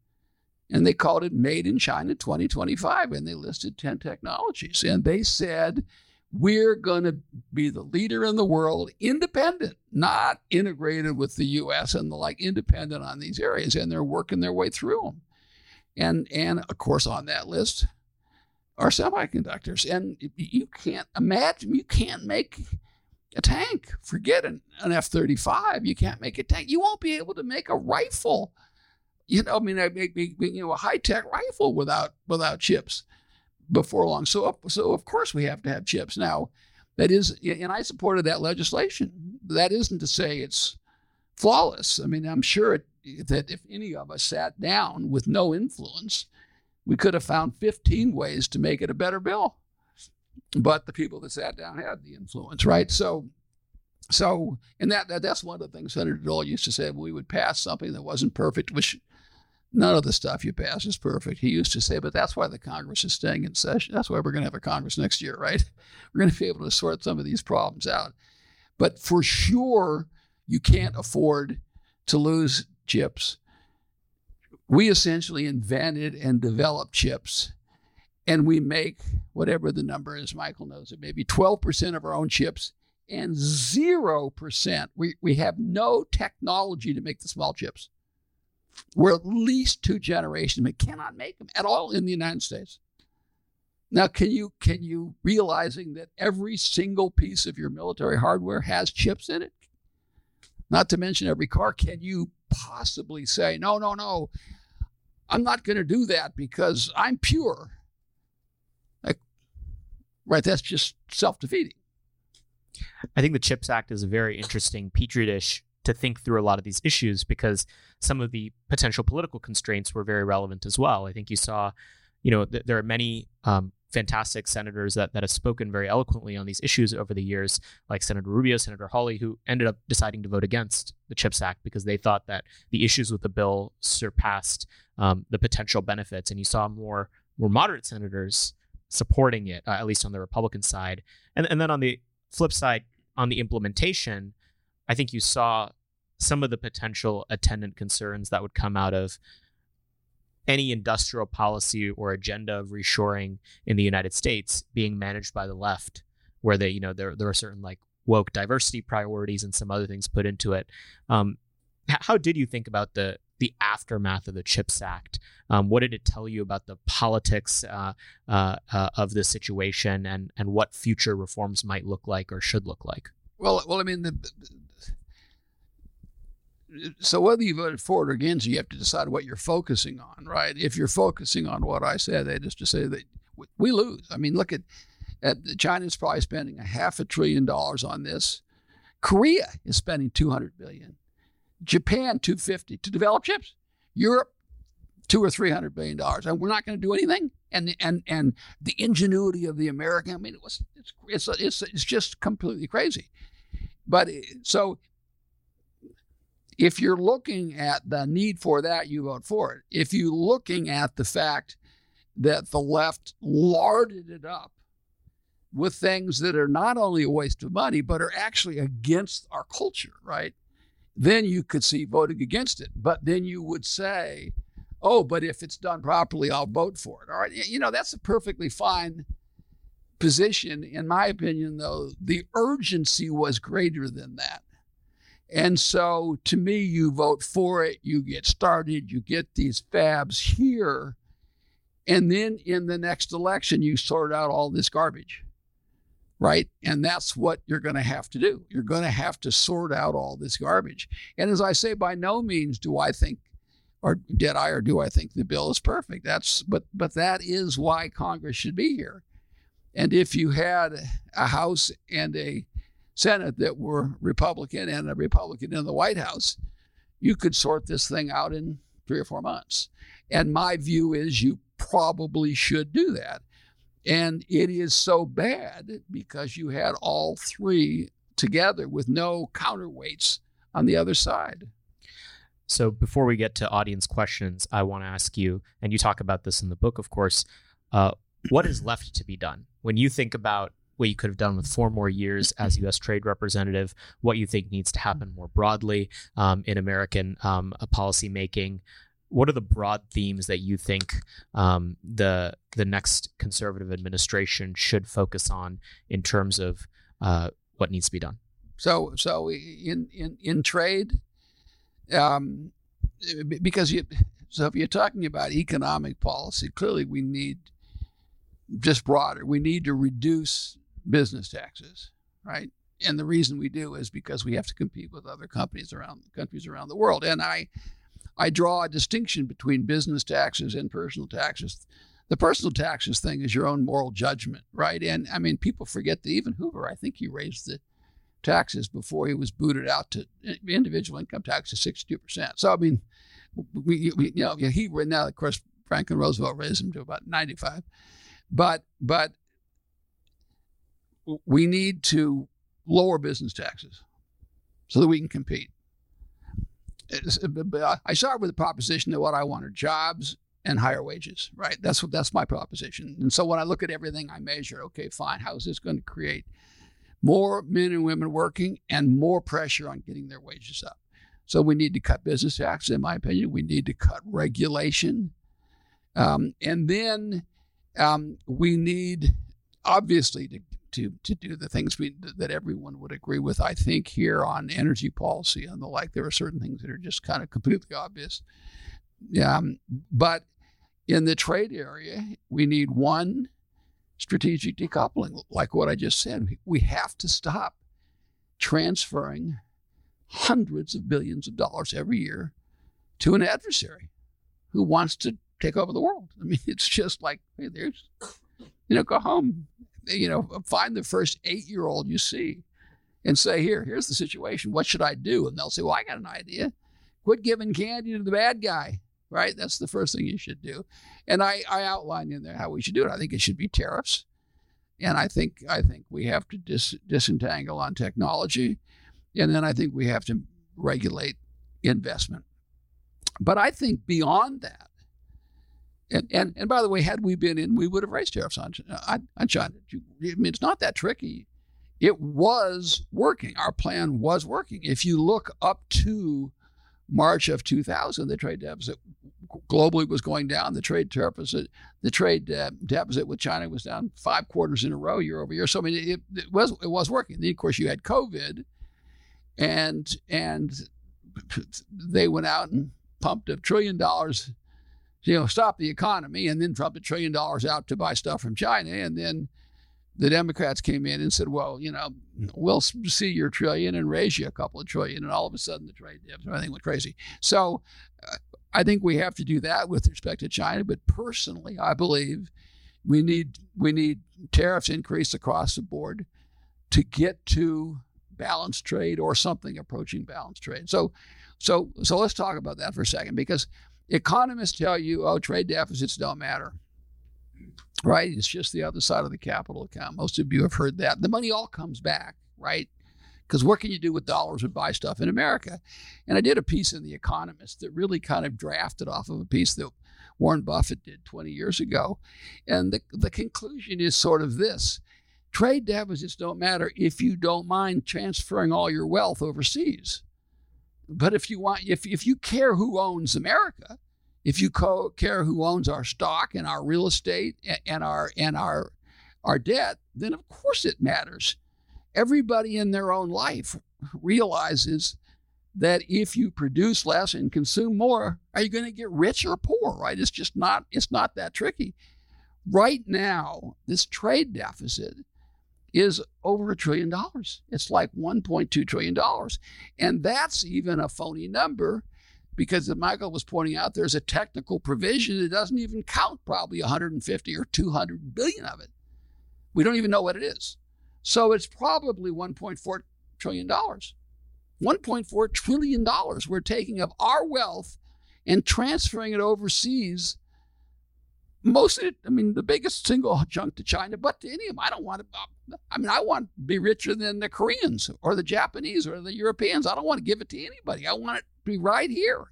and they called it Made in China 2025. And they listed 10 technologies. And they said, we're going to be the leader in the world, independent, not integrated with the US and the like, independent on these areas. And they're working their way through them. And, and of course, on that list are semiconductors. And you can't imagine, you can't make a tank. Forget an, an F 35. You can't make a tank. You won't be able to make a rifle you know, I mean, I make me, you know, a high tech rifle without without chips before long. So, so of course we have to have chips now. That is, and I supported that legislation. That isn't to say it's flawless. I mean, I'm sure it, that if any of us sat down with no influence, we could have found 15 ways to make it a better bill. But the people that sat down had the influence, right? So, so, and that, that that's one of the things Senator Dole used to say. We would pass something that wasn't perfect, which None of the stuff you pass is perfect, he used to say, but that's why the Congress is staying in session. That's why we're going to have a Congress next year, right? We're going to be able to sort some of these problems out. But for sure, you can't afford to lose chips. We essentially invented and developed chips, and we make whatever the number is, Michael knows it, maybe 12% of our own chips, and 0%. We, we have no technology to make the small chips. We're at least two generations. We cannot make them at all in the United States. Now, can you can you realizing that every single piece of your military hardware has chips in it? Not to mention every car. Can you possibly say, no, no, no, I'm not going to do that because I'm pure? Like, right? That's just self-defeating. I think the CHIPS Act is a very interesting petri dish to think through a lot of these issues because some of the potential political constraints were very relevant as well. I think you saw, you know, th- there are many um, fantastic senators that, that have spoken very eloquently on these issues over the years, like Senator Rubio, Senator Hawley, who ended up deciding to vote against the CHIPS Act because they thought that the issues with the bill surpassed um, the potential benefits. And you saw more more moderate senators supporting it, uh, at least on the Republican side. And, and then on the flip side, on the implementation, I think you saw some of the potential attendant concerns that would come out of any industrial policy or agenda of reshoring in the United States being managed by the left, where they, you know, there there are certain like woke diversity priorities and some other things put into it. Um, how did you think about the the aftermath of the CHIPS Act? Um, what did it tell you about the politics uh, uh, uh, of the situation and and what future reforms might look like or should look like? Well, well, I mean, the, so whether you voted for it or against, you have to decide what you're focusing on, right? If you're focusing on what I said, that is to say that we lose. I mean, look at, at China's probably spending a half a trillion dollars on this. Korea is spending 200 billion. Japan 250 to develop chips. Europe two or three hundred billion dollars, and we're not going to do anything. And and and the ingenuity of the American, I mean, it was it's it's it's, it's just completely crazy. But eh, so if you're looking at the need for that, you vote for it. If you're looking at the fact that the left larded it up with things that are not only a waste of money, but are actually against our culture, right? Then you could see voting against it. But then you would say, oh, but if it's done properly, I'll vote for it. All right. You know, that's a perfectly fine position. In my opinion, though, the urgency was greater than that. And so to me, you vote for it, you get started, you get these fabs here. And then in the next election, you sort out all this garbage, right? And that's what you're going to have to do. You're going to have to sort out all this garbage. And as I say, by no means do I think or did I or do I think the bill is perfect? That's but but that is why Congress should be here. And if you had a House and a Senate that were Republican and a Republican in the White House, you could sort this thing out in three or four months. And my view is you probably should do that. And it is so bad because you had all three together with no counterweights on the other side. So before we get to audience questions, I want to ask you, and you talk about this in the book, of course, uh, what is left to be done when you think about what you could have done with four more years as U.S. trade representative, what you think needs to happen more broadly um, in American um, policy making. What are the broad themes that you think um, the the next conservative administration should focus on in terms of uh, what needs to be done? So, so in in in trade, um, because you, so if you're talking about economic policy, clearly we need just broader. We need to reduce business taxes, right? And the reason we do is because we have to compete with other companies around countries around the world. And I, I draw a distinction between business taxes and personal taxes. The personal taxes thing is your own moral judgment, right? And I mean, people forget that even Hoover, I think he raised the taxes before he was booted out to eh, individual income tax to 62%. So, I mean, we, we you know, he now, of course, Franklin Roosevelt raised him to about 95. But, but we need to lower business taxes so that we can compete. I start with the proposition that what I want are jobs and higher wages, right? That's what that's my proposition. And so when I look at everything I measure, okay, fine, how is this going to create more men and women working and more pressure on getting their wages up? So we need to cut business taxes, in my opinion. We need to cut regulation, um, and then um, we need obviously to to to do the things we, that everyone would agree with. I think here on energy policy and the like, there are certain things that are just kind of completely obvious. Um, but in the trade area, we need one strategic decoupling, like what I just said. We have to stop transferring hundreds of billions of dollars every year to an adversary who wants to take over the world. I mean, it's just like, hey, there's, you know, go home, you know, uh, find the first eight year old you see and say, here, here's the situation. What should I do? And they'll say, well, I got an idea. Quit giving candy to the bad guy, right? That's the first thing you should do. And I, I outlined in there how we should do it. I think it should be tariffs. And I think I think we have to dis, disentangle on technology. And then I think we have to regulate investment. But I think beyond that, and, and and by the way, had we been in, we would have raised tariffs on, on, China. I mean, it's not that tricky. It was working. Our plan was working. If you look up to March of 2000, the trade deficit globally was going down. The trade deficit, the trade deficit with China was down five quarters in a row year over year. So I mean, it, it was it was working. Then of course you had COVID, and and they went out and pumped a trillion dollars you know, stop the economy and then dump a trillion dollars out to buy stuff from China. And then the Democrats came in and said, well, you know, we'll see your trillion and raise you a couple of trillion. And all of a sudden the trade dips, everything went crazy. So uh, I think we have to do that with respect to China. But personally, I believe we need we need tariffs increased across the board to get to balanced trade or something approaching balanced trade. So so so let's talk about that for a second because Economists tell you, oh, trade deficits don't matter. Right? It's just the other side of the capital account. Most of you have heard that. The money all comes back, right? Because what can you do with dollars and buy stuff in America? And I did a piece in The Economist that really kind of drafted off of a piece that Warren Buffett did 20 years ago. And the, the conclusion is sort of this trade deficits don't matter if you don't mind transferring all your wealth overseas. But if you want, if, if you care who owns America, if you co- care who owns our stock and our real estate and our and our our debt, then of course it matters. Everybody in their own life realizes that if you produce less and consume more, are you going to get rich or poor? Right? It's just not. It's not that tricky. Right now, this trade deficit is over a trillion dollars. It's like $1.2 trillion. And that's even a phony number because as Michael was pointing out, there's a technical provision that doesn't even count probably 150 or 200 billion of it. We don't even know what it is. So it's probably 1.4 trillion dollars. 1.4 trillion dollars we're taking of our wealth and transferring it overseas. Mostly, I mean, the biggest single chunk to China, but to any of them. I don't want to. I mean, I want to be richer than the Koreans or the Japanese or the Europeans. I don't want to give it to anybody. I want it to be right here.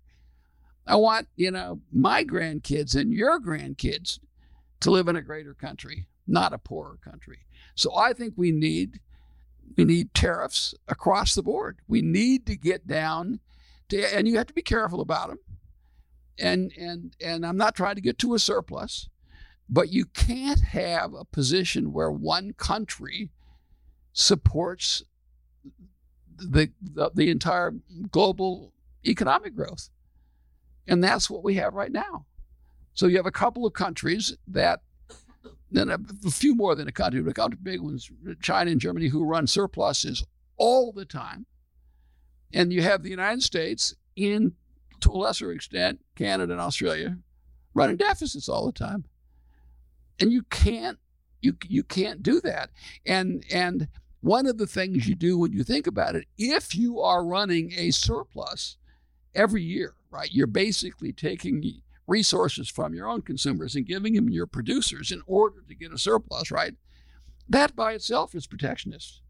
I want, you know, my grandkids and your grandkids to live in a greater country, not a poorer country. So I think we need we need tariffs across the board. We need to get down to, and you have to be careful about them and and and I'm not trying to get to a surplus, but you can't have a position where one country supports the the, the entire global economic growth. And that's what we have right now. So you have a couple of countries that then a, a few more than a country, but a couple of big ones, China and Germany, who run surpluses all the time. And you have the United States in to a lesser extent, Canada and Australia, running deficits all the time. And you can't you you can't do that. And and one of the things you do when you think about it, if you are running a surplus every year, right? You're basically taking resources from your own consumers and giving them your producers in order to get a surplus, right? That by itself is protectionist.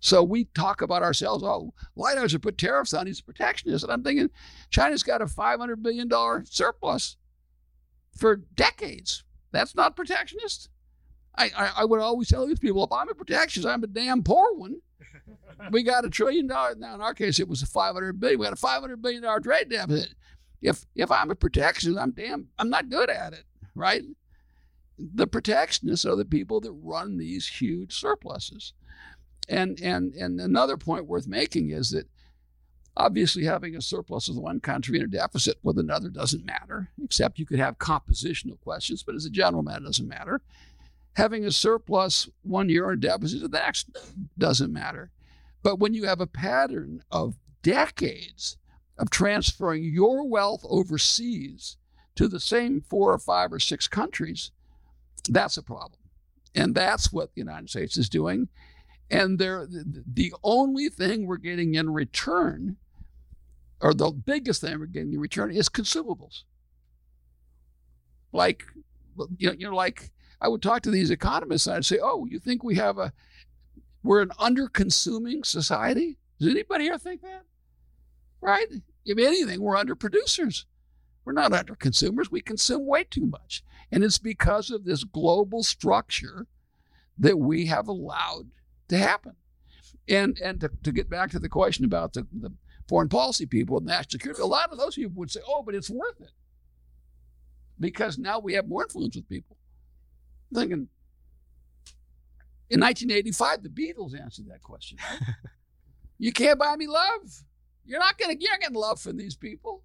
So we talk about ourselves, oh, White House put tariffs on, he's a protectionist. And I'm thinking China's got a $500 billion surplus for decades. That's not protectionist. I, I, I, would always tell these people, if I'm a protectionist, I'm a damn poor one. we got a trillion dollars. Now, in our case, it was a 500 billion. We had a 500 billion dollar trade deficit. If if I'm a protectionist, I'm damn, I'm not good at it, right? The protectionists are the people that run these huge surpluses. And, and, and another point worth making is that obviously having a surplus with one country and a deficit with another doesn't matter, except you could have compositional questions, but as a general matter, it doesn't matter. Having a surplus one year and a deficit the next doesn't matter. But when you have a pattern of decades of transferring your wealth overseas to the same four or five or six countries, that's a problem. And that's what the United States is doing. And they're, the only thing we're getting in return, or the biggest thing we're getting in return, is consumables. Like, you know, you know, like I would talk to these economists and I'd say, "Oh, you think we have a we're an under-consuming society? Does anybody here think that? Right? If anything, we're under producers. We're not under consumers. We consume way too much. And it's because of this global structure that we have allowed to happen. And and to, to get back to the question about the, the foreign policy people and national security, a lot of those people would say, oh, but it's worth it. Because now we have more influence with people. I'm thinking, in 1985, the Beatles answered that question. Right? you can't buy me love. You're not going to getting love from these people.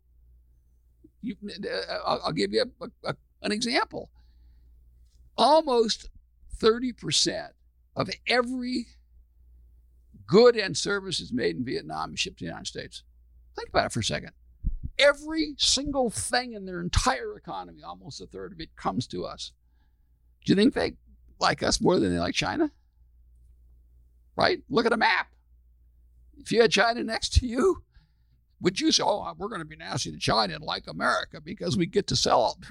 You, uh, I'll, I'll, give you a, a, an example. Almost 30% of every good and services made in Vietnam is shipped to the United States. Think about it for a second. Every single thing in their entire economy, almost a third of it, comes to us. Do you think they like us more than they like China? Right? Look at a map. If you had China next to you, would you say, oh, we're going to be nasty to China and like America because we get to sell it?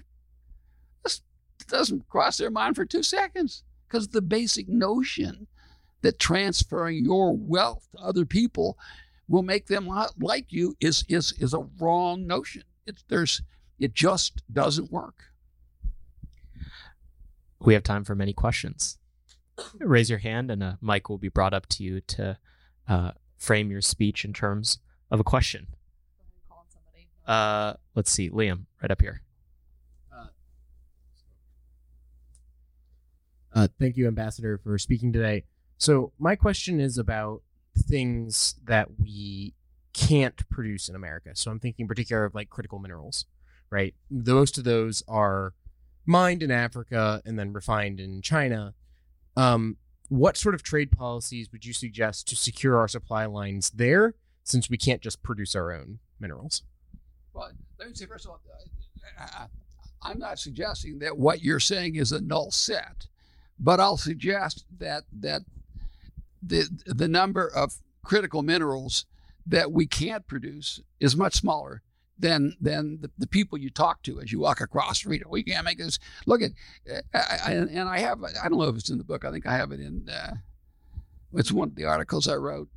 This doesn't cross their mind for two seconds because the basic notion that transferring your wealth to other people will make them like you is is is a wrong notion. It's there's it just doesn't work. We have time for many questions. Raise your hand, and a mic will be brought up to you to uh, frame your speech in terms of a question. Uh, let's see, Liam, right up here. Uh, thank you, Ambassador, for speaking today. So, my question is about things that we can't produce in America. So, I'm thinking in particular of like critical minerals, right? The, most of those are mined in Africa and then refined in China. Um, what sort of trade policies would you suggest to secure our supply lines there since we can't just produce our own minerals? Well, let me say first of all, uh, I'm not suggesting that what you're saying is a null set, but I'll suggest that that the the number of critical minerals that we can't produce is much smaller than than the, the people you talk to as you walk across the street. We can't make this. Look at, I, I, and I have. I don't know if it's in the book. I think I have it in. Uh, it's one of the articles I wrote.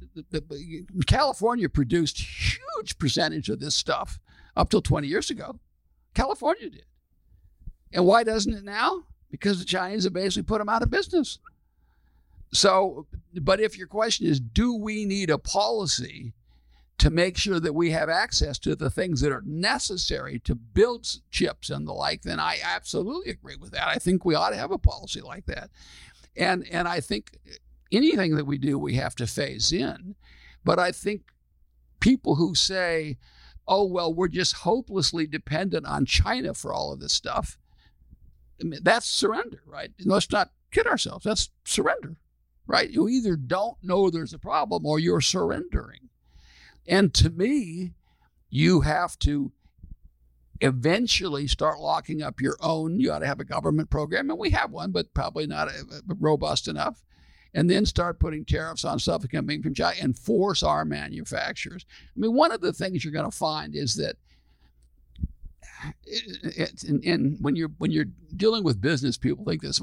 California produced huge percentage of this stuff up till 20 years ago. California did. And why doesn't it now? Because the Chinese have basically put them out of business. So, but if your question is, do we need a policy to make sure that we have access to the things that are necessary to build chips and the like, then I absolutely agree with that. I think we ought to have a policy like that. And and I think anything that we do we have to phase in. But I think people who say, "Oh well, we're just hopelessly dependent on China for all of this stuff," I mean, that's surrender, right? Let's not kid ourselves. That's surrender, right? You either don't know there's a problem or you're surrendering. And to me, you have to eventually start locking up your own. You ought to have a government program, and we have one, but probably not a, a robust enough. And then start putting tariffs on stuff coming from China and force our manufacturers. I mean, one of the things you're going to find is that it, and, and, when you're when you're dealing with business people think this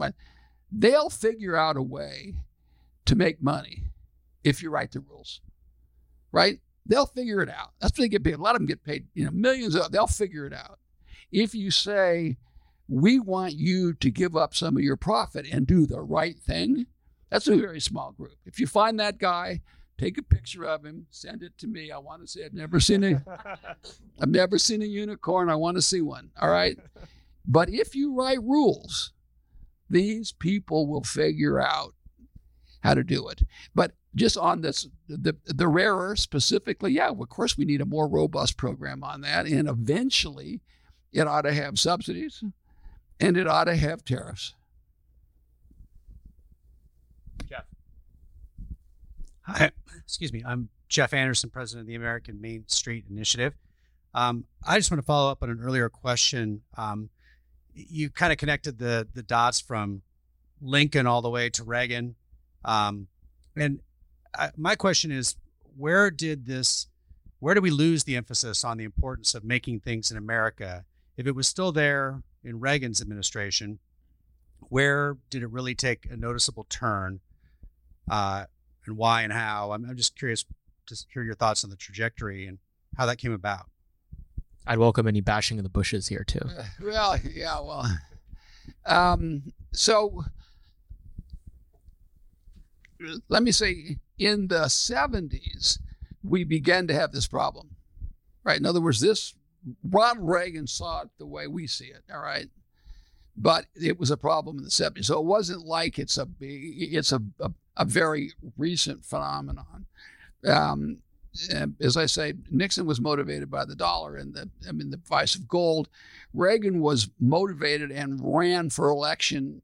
they'll figure out a way to make money if you write the rules right They'll figure it out. That's what they get paid. A lot of them get paid, you know, millions of they'll figure it out. If you say, we want you to give up some of your profit and do the right thing, that's a very small group. If you find that guy, take a picture of him, send it to me. I want to see. I've never seen a, I've never seen a unicorn. I want to see one. All right. But if you write rules, these people will figure out how to do it. But just on this the the rare earths specifically yeah of course we need a more robust program on that and eventually it ought to have subsidies and it ought to have tariffs jeff hi excuse me i'm jeff anderson president of the american main street initiative. Um, i just want to follow up on an earlier question. Um, you kind of connected the the dots from lincoln all the way to reagan. Um, and I, my question is, where did this, where do we lose the emphasis on the importance of making things in America? If it was still there in Reagan's administration, where did it really take a noticeable turn, uh, and why and how? I'm, I'm just curious to hear your thoughts on the trajectory and how that came about. I'd welcome any bashing of the bushes here too. Uh, well, yeah, well, um, so let me say in the 70s, we began to have this problem, right? In other words, this Ronald Reagan saw it the way we see it, all right? But it was a problem in the 70s. So it wasn't like it's a it's a, a, a very recent phenomenon. Um, as I say, Nixon was motivated by the dollar and the I mean the price of gold. Reagan was motivated and ran for election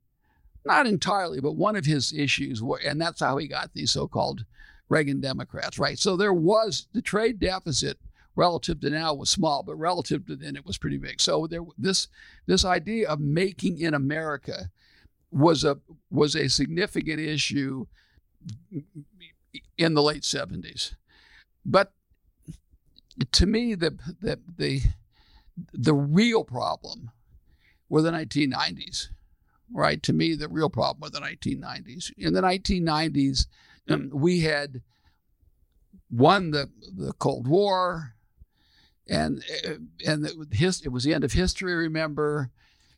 not entirely, but one of his issues, were, and that's how he got these so-called Reagan Democrats, right? So there was the trade deficit relative to now was small, but relative to then it was pretty big. So there, this this idea of making in America was a was a significant issue in the late 70s. But to me, the the the the real problem were the 1990s right? To me, the real problem with the 1990s. In the 1990s, um, we had won the, the Cold War, and and it was the end of history. Remember,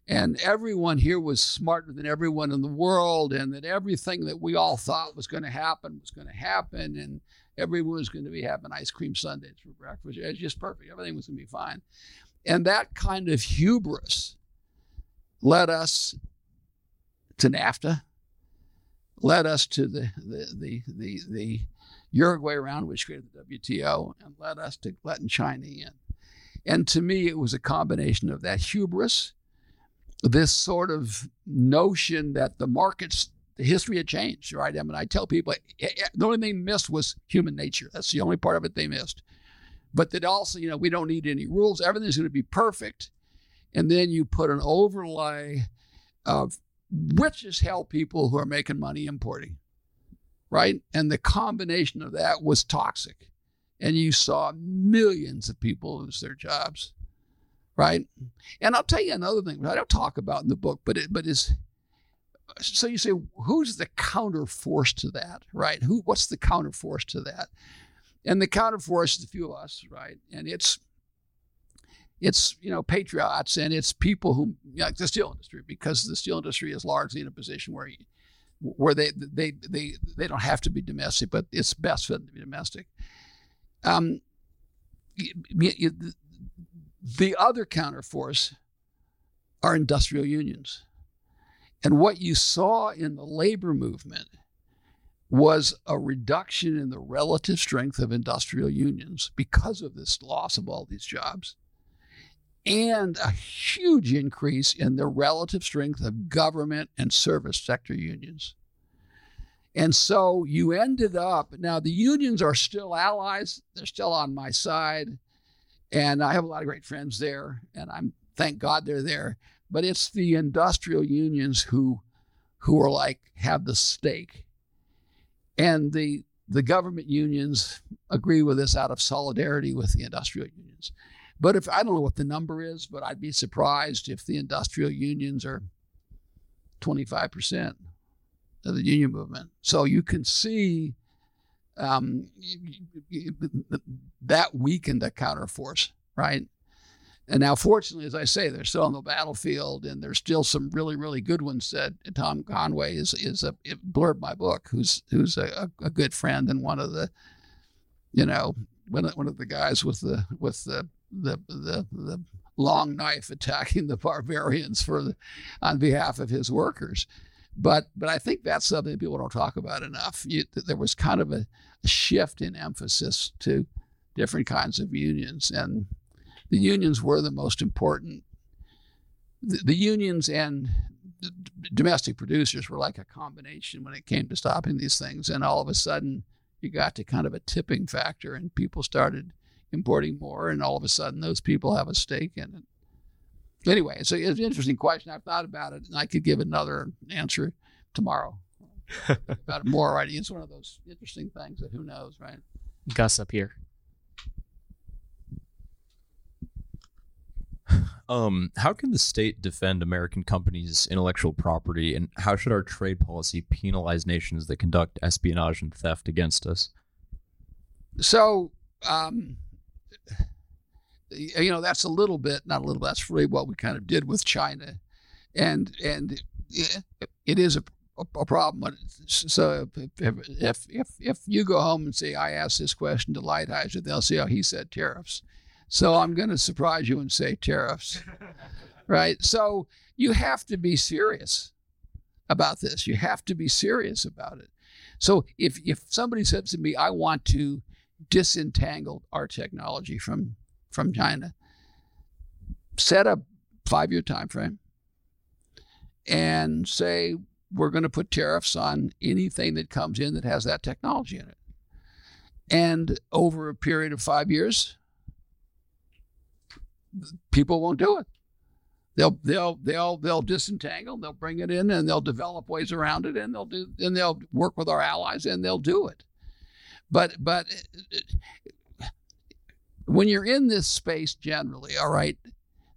and everyone here was smarter than everyone in the world, and that everything that we all thought was going to happen was going to happen, and everyone was going to be having ice cream sundaes for breakfast. It was just perfect. Everything was going to be fine, and that kind of hubris led us to NAFTA, led us to the the the the, the Uruguay round, which created the WTO, and led us to letting China in. And to me, it was a combination of that hubris, this sort of notion that the markets, the history had changed, right? I mean, I tell people eh, eh, the only thing they missed was human nature. That's the only part of it they missed. but that also, you know, we don't need any rules. Everything's going to be perfect. And then you put an overlay of rich as hell people who are making money importing, right? And the combination of that was toxic. And you saw millions of people lose their jobs, right? And I'll tell you another thing I don't talk about in the book, but it, but is so you say who's the counter force to that, right? Who what's the counter force to that? And the counter force is a few of us, right? And it's it's you know patriots and it's people who like the steel industry because the steel industry is largely in a position where where they they they they don't have to be domestic, but it's best for them to be domestic. Um, the other counterforce are industrial unions, and what you saw in the labor movement was a reduction in the relative strength of industrial unions because of this loss of all these jobs and a huge increase in the relative strength of government and service sector unions. And so you ended up, now the unions are still allies, they're still on my side. And I have a lot of great friends there, and I'm thank God they're there. But it's the industrial unions who who are like have the stake. And the the government unions agree with this out of solidarity with the industrial unions. But if I don't know what the number is, but I'd be surprised if the industrial unions are 25% of the union movement. So you can see um, that weakened the counterforce, right? And now, fortunately, as I say, they're still on the battlefield, and there's still some really, really good ones. That Tom Conway is is a blurb my book, who's who's a, a good friend and one of the, you know, one of, one of the guys with the with the the the, the long knife attacking the barbarians for the, on behalf of his workers. But but I think that's something people don't talk about enough. You, there was kind of a, a shift in emphasis to different kinds of unions, and the unions were the most important. The, the unions and domestic producers were like a combination when it came to stopping these things, and all of a sudden you got to kind of a tipping factor, and people started importing more, and all of a sudden those people have a stake in it. Anyway, so it's an interesting question. I've thought about it, and I could give another answer tomorrow about it more. Right? It's one of those interesting things that who knows, right? Gus up here. Um, how can the state defend American companies' intellectual property, and how should our trade policy penalize nations that conduct espionage and theft against us? So, um, you know, that's a little bit, not a little. Bit, that's really what we kind of did with China, and and it is a, a problem. So if, if if if you go home and say I asked this question to Lighthizer, they'll say, oh, he said tariffs. So I'm going to surprise you and say tariffs, right? So you have to be serious about this. You have to be serious about it. So if if somebody says to me, I want to disentangle our technology from from China. Set a five year time frame and say we're going to put tariffs on anything that comes in that has that technology in it. And over a period of five years, people won't do it. They'll they'll they'll they'll disentangle, they'll bring it in, and they'll develop ways around it, and they'll do and they'll work with our allies, and they'll do it. But but when you're in this space generally, all right,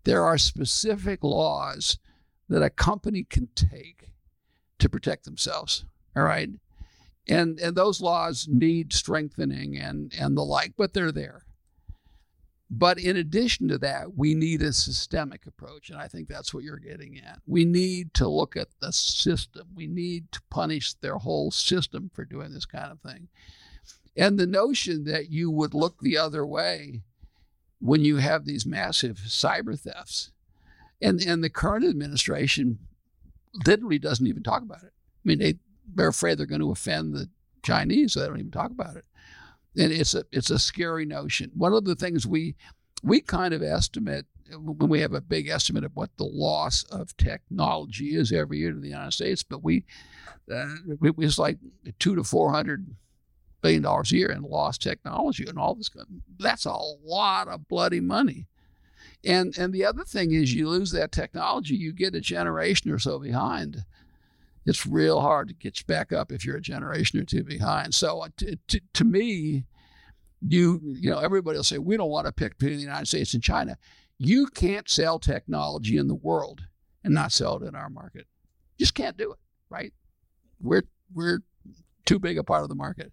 there are specific laws that a company can take to protect themselves. All right. And and those laws need strengthening and and the like, but they're there. But in addition to that, we need a systemic approach. And I think that's what you're getting at. We need to look at the system. We need to punish their whole system for doing this kind of thing. And the notion that you would look the other way when you have these massive cyber thefts. And, and the current administration literally doesn't even talk about it. I mean, they, they're afraid they're going to offend the Chinese, so they don't even talk about it. And it's a it's a scary notion. One of the things we we kind of estimate when we have a big estimate of what the loss of technology is every year to the United States, but we uh, it was like two to four hundred billion dollars a year in lost technology and all this. That's a lot of bloody money. And and the other thing is you lose that technology, you get a generation or so behind. It's real hard to get back up if you're a generation or two behind. So uh, to, to, to me, you you know everybody will say we don't want to pick between the United States and China. You can't sell technology in the world and not sell it in our market. You just can't do it, right? We're we're too big a part of the market.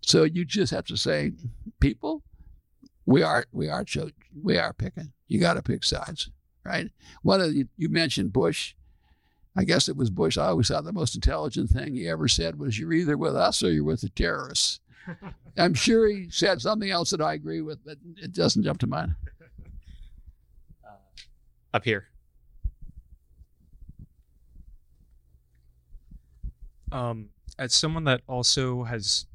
So you just have to say, people, we are we are cho- we are picking. You got to pick sides, right? One of you, you mentioned Bush. I guess it was Bush. I always thought the most intelligent thing he ever said was, "You're either with us or you're with the terrorists." I'm sure he said something else that I agree with, but it doesn't jump to mind. Uh, up here. Um, as someone that also has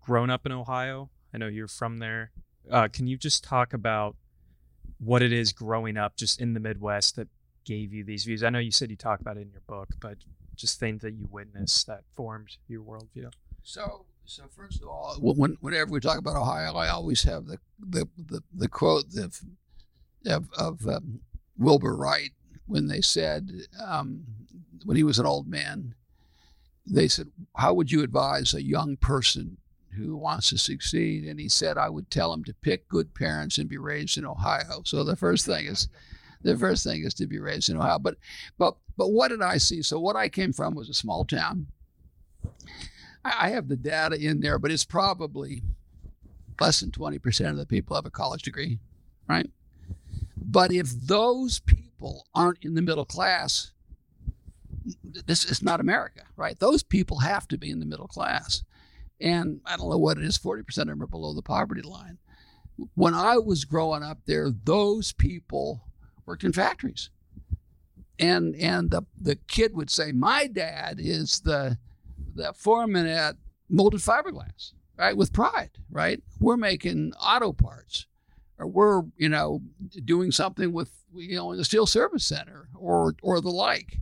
grown up in Ohio, I know you're from there. Uh, can you just talk about what it is growing up just in the Midwest that gave you these views? I know you said you talk about it in your book, but just things that you witnessed that formed your worldview. So, so first of all, when, whenever we talk about Ohio, I always have the the the, the quote of of, of um, Wilbur Wright when they said um, when he was an old man, they said, "How would you advise a young person who wants to succeed?" And he said, "I would tell him to pick good parents and be raised in Ohio." So the first thing is, the first thing is to be raised in Ohio. But but but what did I see? So what I came from was a small town. I have the data in there, but it's probably less than 20% of the people have a college degree, right? But if those people aren't in the middle class, this is not America, right? Those people have to be in the middle class. And I don't know what it is, 40% of them are below the poverty line. When I was growing up there, those people worked in factories. And and the, the kid would say, My dad is the the foreman at molded fiberglass, right? With pride, right? We're making auto parts, or we're you know doing something with you know in the steel service center or or the like.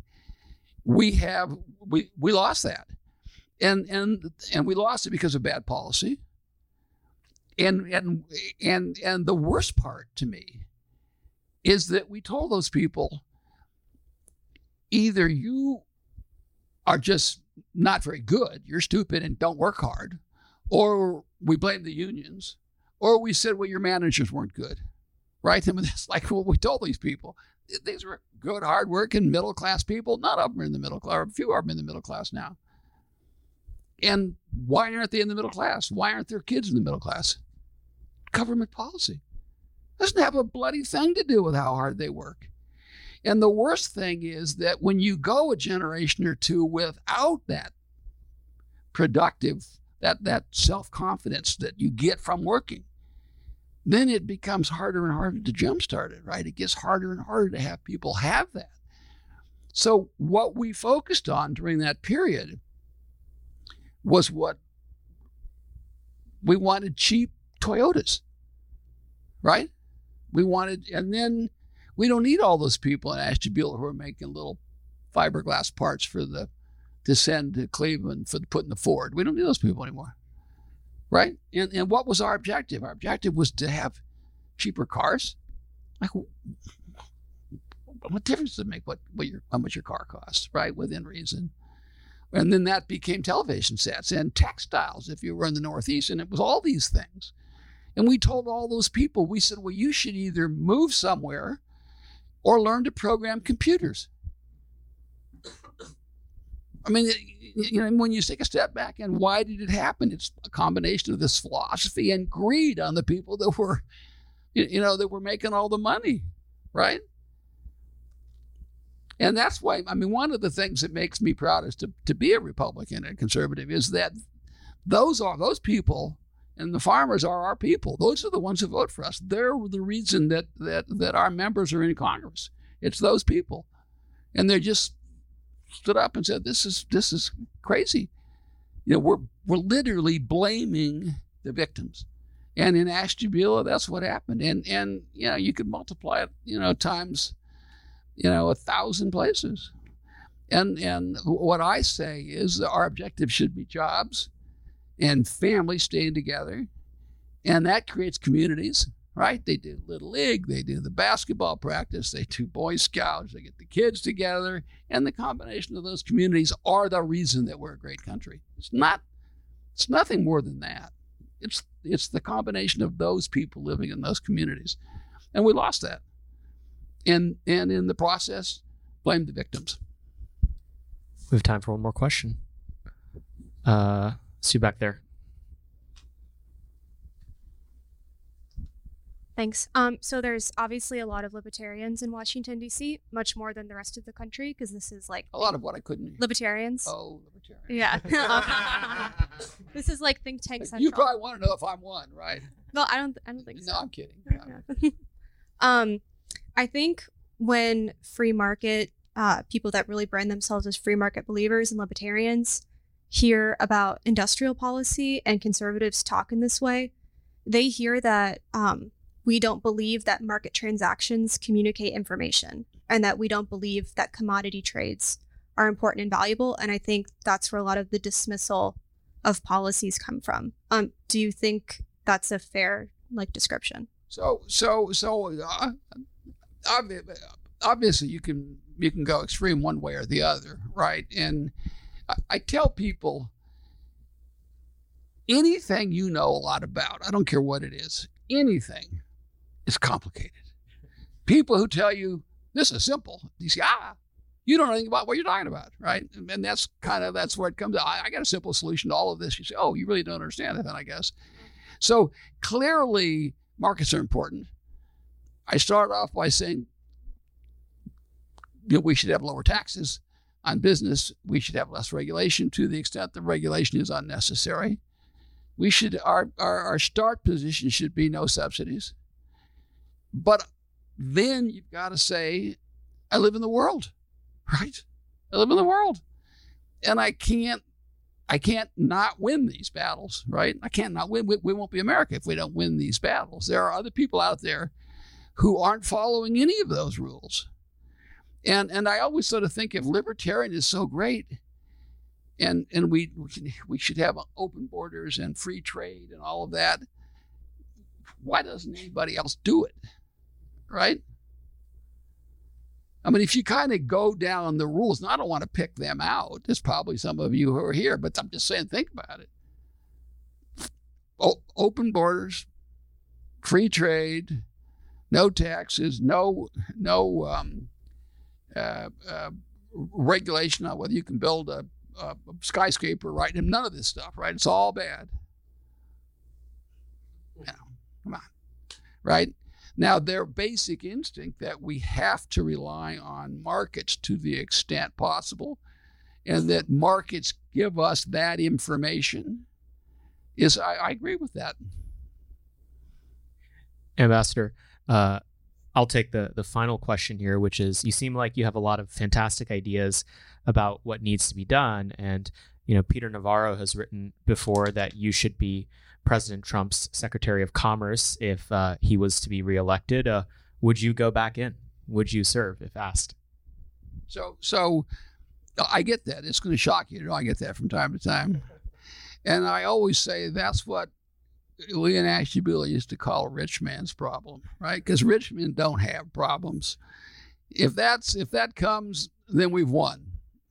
We have we we lost that, and and and we lost it because of bad policy. And and and and the worst part to me is that we told those people either you are just not very good, you're stupid and don't work hard, or we blame the unions, or we said, well, your managers weren't good, right? Mean, that's like what we told these people. These were good, hardworking, middle class people. None of them are in the middle class, or a few of them in the middle class now. And why aren't they in the middle class? Why aren't their kids in the middle class? Government policy doesn't have a bloody thing to do with how hard they work. And the worst thing is that when you go a generation or two without that productive, that, that self confidence that you get from working, then it becomes harder and harder to jumpstart it, right? It gets harder and harder to have people have that. So, what we focused on during that period was what we wanted cheap Toyotas, right? We wanted, and then we don't need all those people in Ashtabula who are making little fiberglass parts for the to send to Cleveland for putting the Ford. We don't need those people anymore, right? And and what was our objective? Our objective was to have cheaper cars. Like, what difference does it make what what your how much your car costs, right? Within reason. And then that became television sets and textiles if you were in the Northeast, and it was all these things. And we told all those people, we said, well, you should either move somewhere or learn to program computers. I mean, you know, when you take a step back and why did it happen? It's a combination of this philosophy and greed on the people that were, you know, that were making all the money, right? And that's why, I mean, one of the things that makes me proud is to, to be a Republican and conservative is that those are those people and the farmers are our people. Those are the ones who vote for us. They're the reason that that that our members are in Congress. It's those people, and they just stood up and said, "This is this is crazy." You know, we're we're literally blaming the victims, and in Ashtabula, that's what happened. And and you know, you could multiply it, you know, times, you know, a thousand places. And and what I say is that our objective should be jobs and families staying together. And that creates communities, right? They do Little League, they do the basketball practice, they do Boy Scouts, they get the kids together. And the combination of those communities are the reason that we're a great country. It's not, it's nothing more than that. It's, it's the combination of those people living in those communities. And we lost that. And, and in the process, blame the victims. We have time for one more question. Uh, see you back there. Thanks. Um, so there's obviously a lot of libertarians in Washington D.C., much more than the rest of the country, because this is like A lot of what I couldn't. libertarians. Oh, libertarian. Yeah. this is like think tank central. You probably want to know if I'm one, right? Well, I don't. I don't think No, so. I'm kidding. Yeah. um, I think when free market uh, people that really brand themselves as free market believers and libertarians hear about industrial policy and conservatives talk in this way, they hear that um, we don't believe that market transactions communicate information and that we don't believe that commodity trades are important and valuable. And I think that's where a lot of the dismissal of policies come from. Um, do you think that's a fair like description? So, so, so, uh, obviously, you can you can go extreme one way or the other, right? And I, I tell people anything you know a lot about, I don't care what it is, anything is complicated. People who tell you this is simple, you say, ah, you don't know anything about what you're talking about, right? And, and that's kind of that's where it comes. I, I got a simple solution to all of this. You say, oh, you really don't understand it, then I guess. So clearly, markets are important. I start off by saying you know, we should have lower taxes on business. We should have less regulation to the extent the regulation is unnecessary. We should our, our, our start position should be no subsidies. But then you've got to say, I live in the world, right? I live in the world. And I can't I can't not win these battles, right? I can't not win. We, we won't be America if we don't win these battles. There are other people out there who aren't following any of those rules. And and I always sort of think if libertarian is so great, and and we we should have open borders and free trade and all of that, why doesn't anybody else do it? Right? I mean, if you kind of go down the rules, and I don't want to pick them out. There's probably some of you who are here, but I'm just saying, think about it. O- open borders, free trade, no taxes, no no um, uh, uh, regulation on whether you can build a, a skyscraper, right? And none of this stuff, right? It's all bad. Yeah, come on, right? Now, their basic instinct that we have to rely on markets to the extent possible, and that markets give us that information, is I, I agree with that. Ambassador, uh, I'll take the the final question here, which is: you seem like you have a lot of fantastic ideas about what needs to be done, and you know Peter Navarro has written before that you should be President Trump's Secretary of Commerce if uh, he was to be reelected. Uh, would you go back in? Would you serve if asked? So, so I get that. It's going to shock you. you know, I get that from time to time, and I always say that's what Leon Ashtabula used to call rich man's problem, right? Because rich men don't have problems. If that's if that comes, then we've won,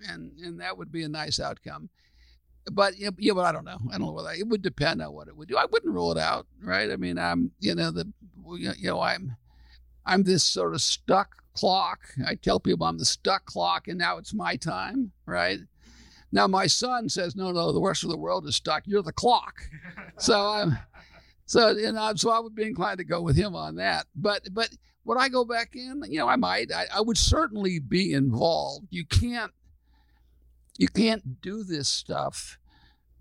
and and that would be a nice outcome. But yeah, yeah, but I don't know. I don't know whether it would depend on what it would do. I wouldn't rule it out, right? I mean, I'm you know the you know I'm I'm this sort of stuck clock. I tell people I'm the stuck clock, and now it's my time, right? Now my son says, no, no, the rest of the world is stuck. You're the clock. so I'm, so you know, so I would be inclined to go with him on that. But but would I go back in? You know, I might. I, I would certainly be involved. You can't, you can't do this stuff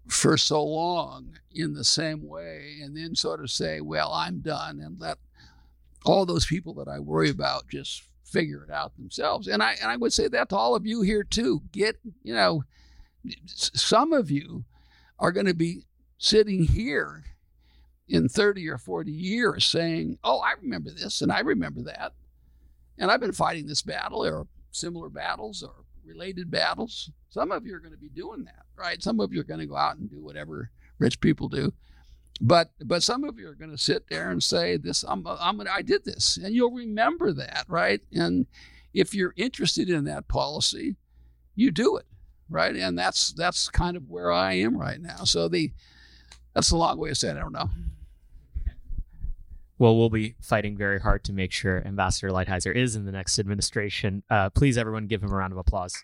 for so long in the same way, and then sort of say, well, I'm done, and let all those people that I worry about just figure it out themselves. And I and I would say that to all of you here too. Get you know some of you are going to be sitting here in 30 or 40 years saying, Oh, I remember this and I remember that. And I've been fighting this battle or similar battles or related battles. Some of you are going to be doing that, right? Some of you are going to go out and do whatever rich people do. But but some of you are going to sit there and say this. I'm I'm I did this, and you'll remember that, right? And if you're interested in that policy, you do it, right? And that's that's kind of where I am right now. So the that's a long way of saying I don't know. Well, we'll be fighting very hard to make sure Ambassador Lighthizer is in the next administration. Uh, please, everyone, give him a round of applause.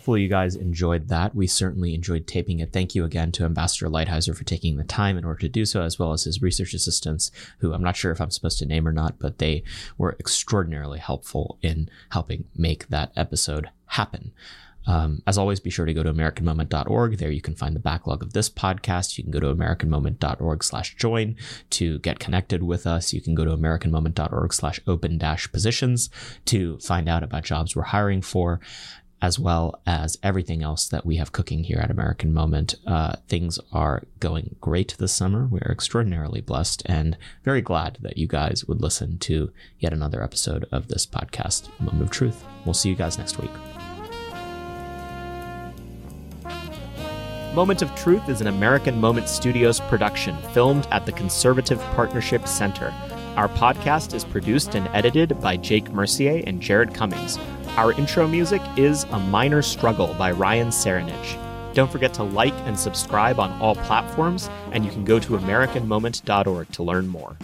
Hopefully, you guys enjoyed that. We certainly enjoyed taping it. Thank you again to Ambassador Lighthizer for taking the time in order to do so, as well as his research assistants, who I'm not sure if I'm supposed to name or not, but they were extraordinarily helpful in helping make that episode happen. Um, as always, be sure to go to AmericanMoment.org. There you can find the backlog of this podcast. You can go to AmericanMoment.org slash join to get connected with us. You can go to AmericanMoment.org slash open dash positions to find out about jobs we're hiring for as well as everything else that we have cooking here at American Moment. Uh, things are going great this summer. We're extraordinarily blessed and very glad that you guys would listen to yet another episode of this podcast, Moment of Truth. We'll see you guys next week. Moment of Truth is an American Moment Studios production filmed at the Conservative Partnership Center. Our podcast is produced and edited by Jake Mercier and Jared Cummings. Our intro music is A Minor Struggle by Ryan Serenich. Don't forget to like and subscribe on all platforms, and you can go to AmericanMoment.org to learn more.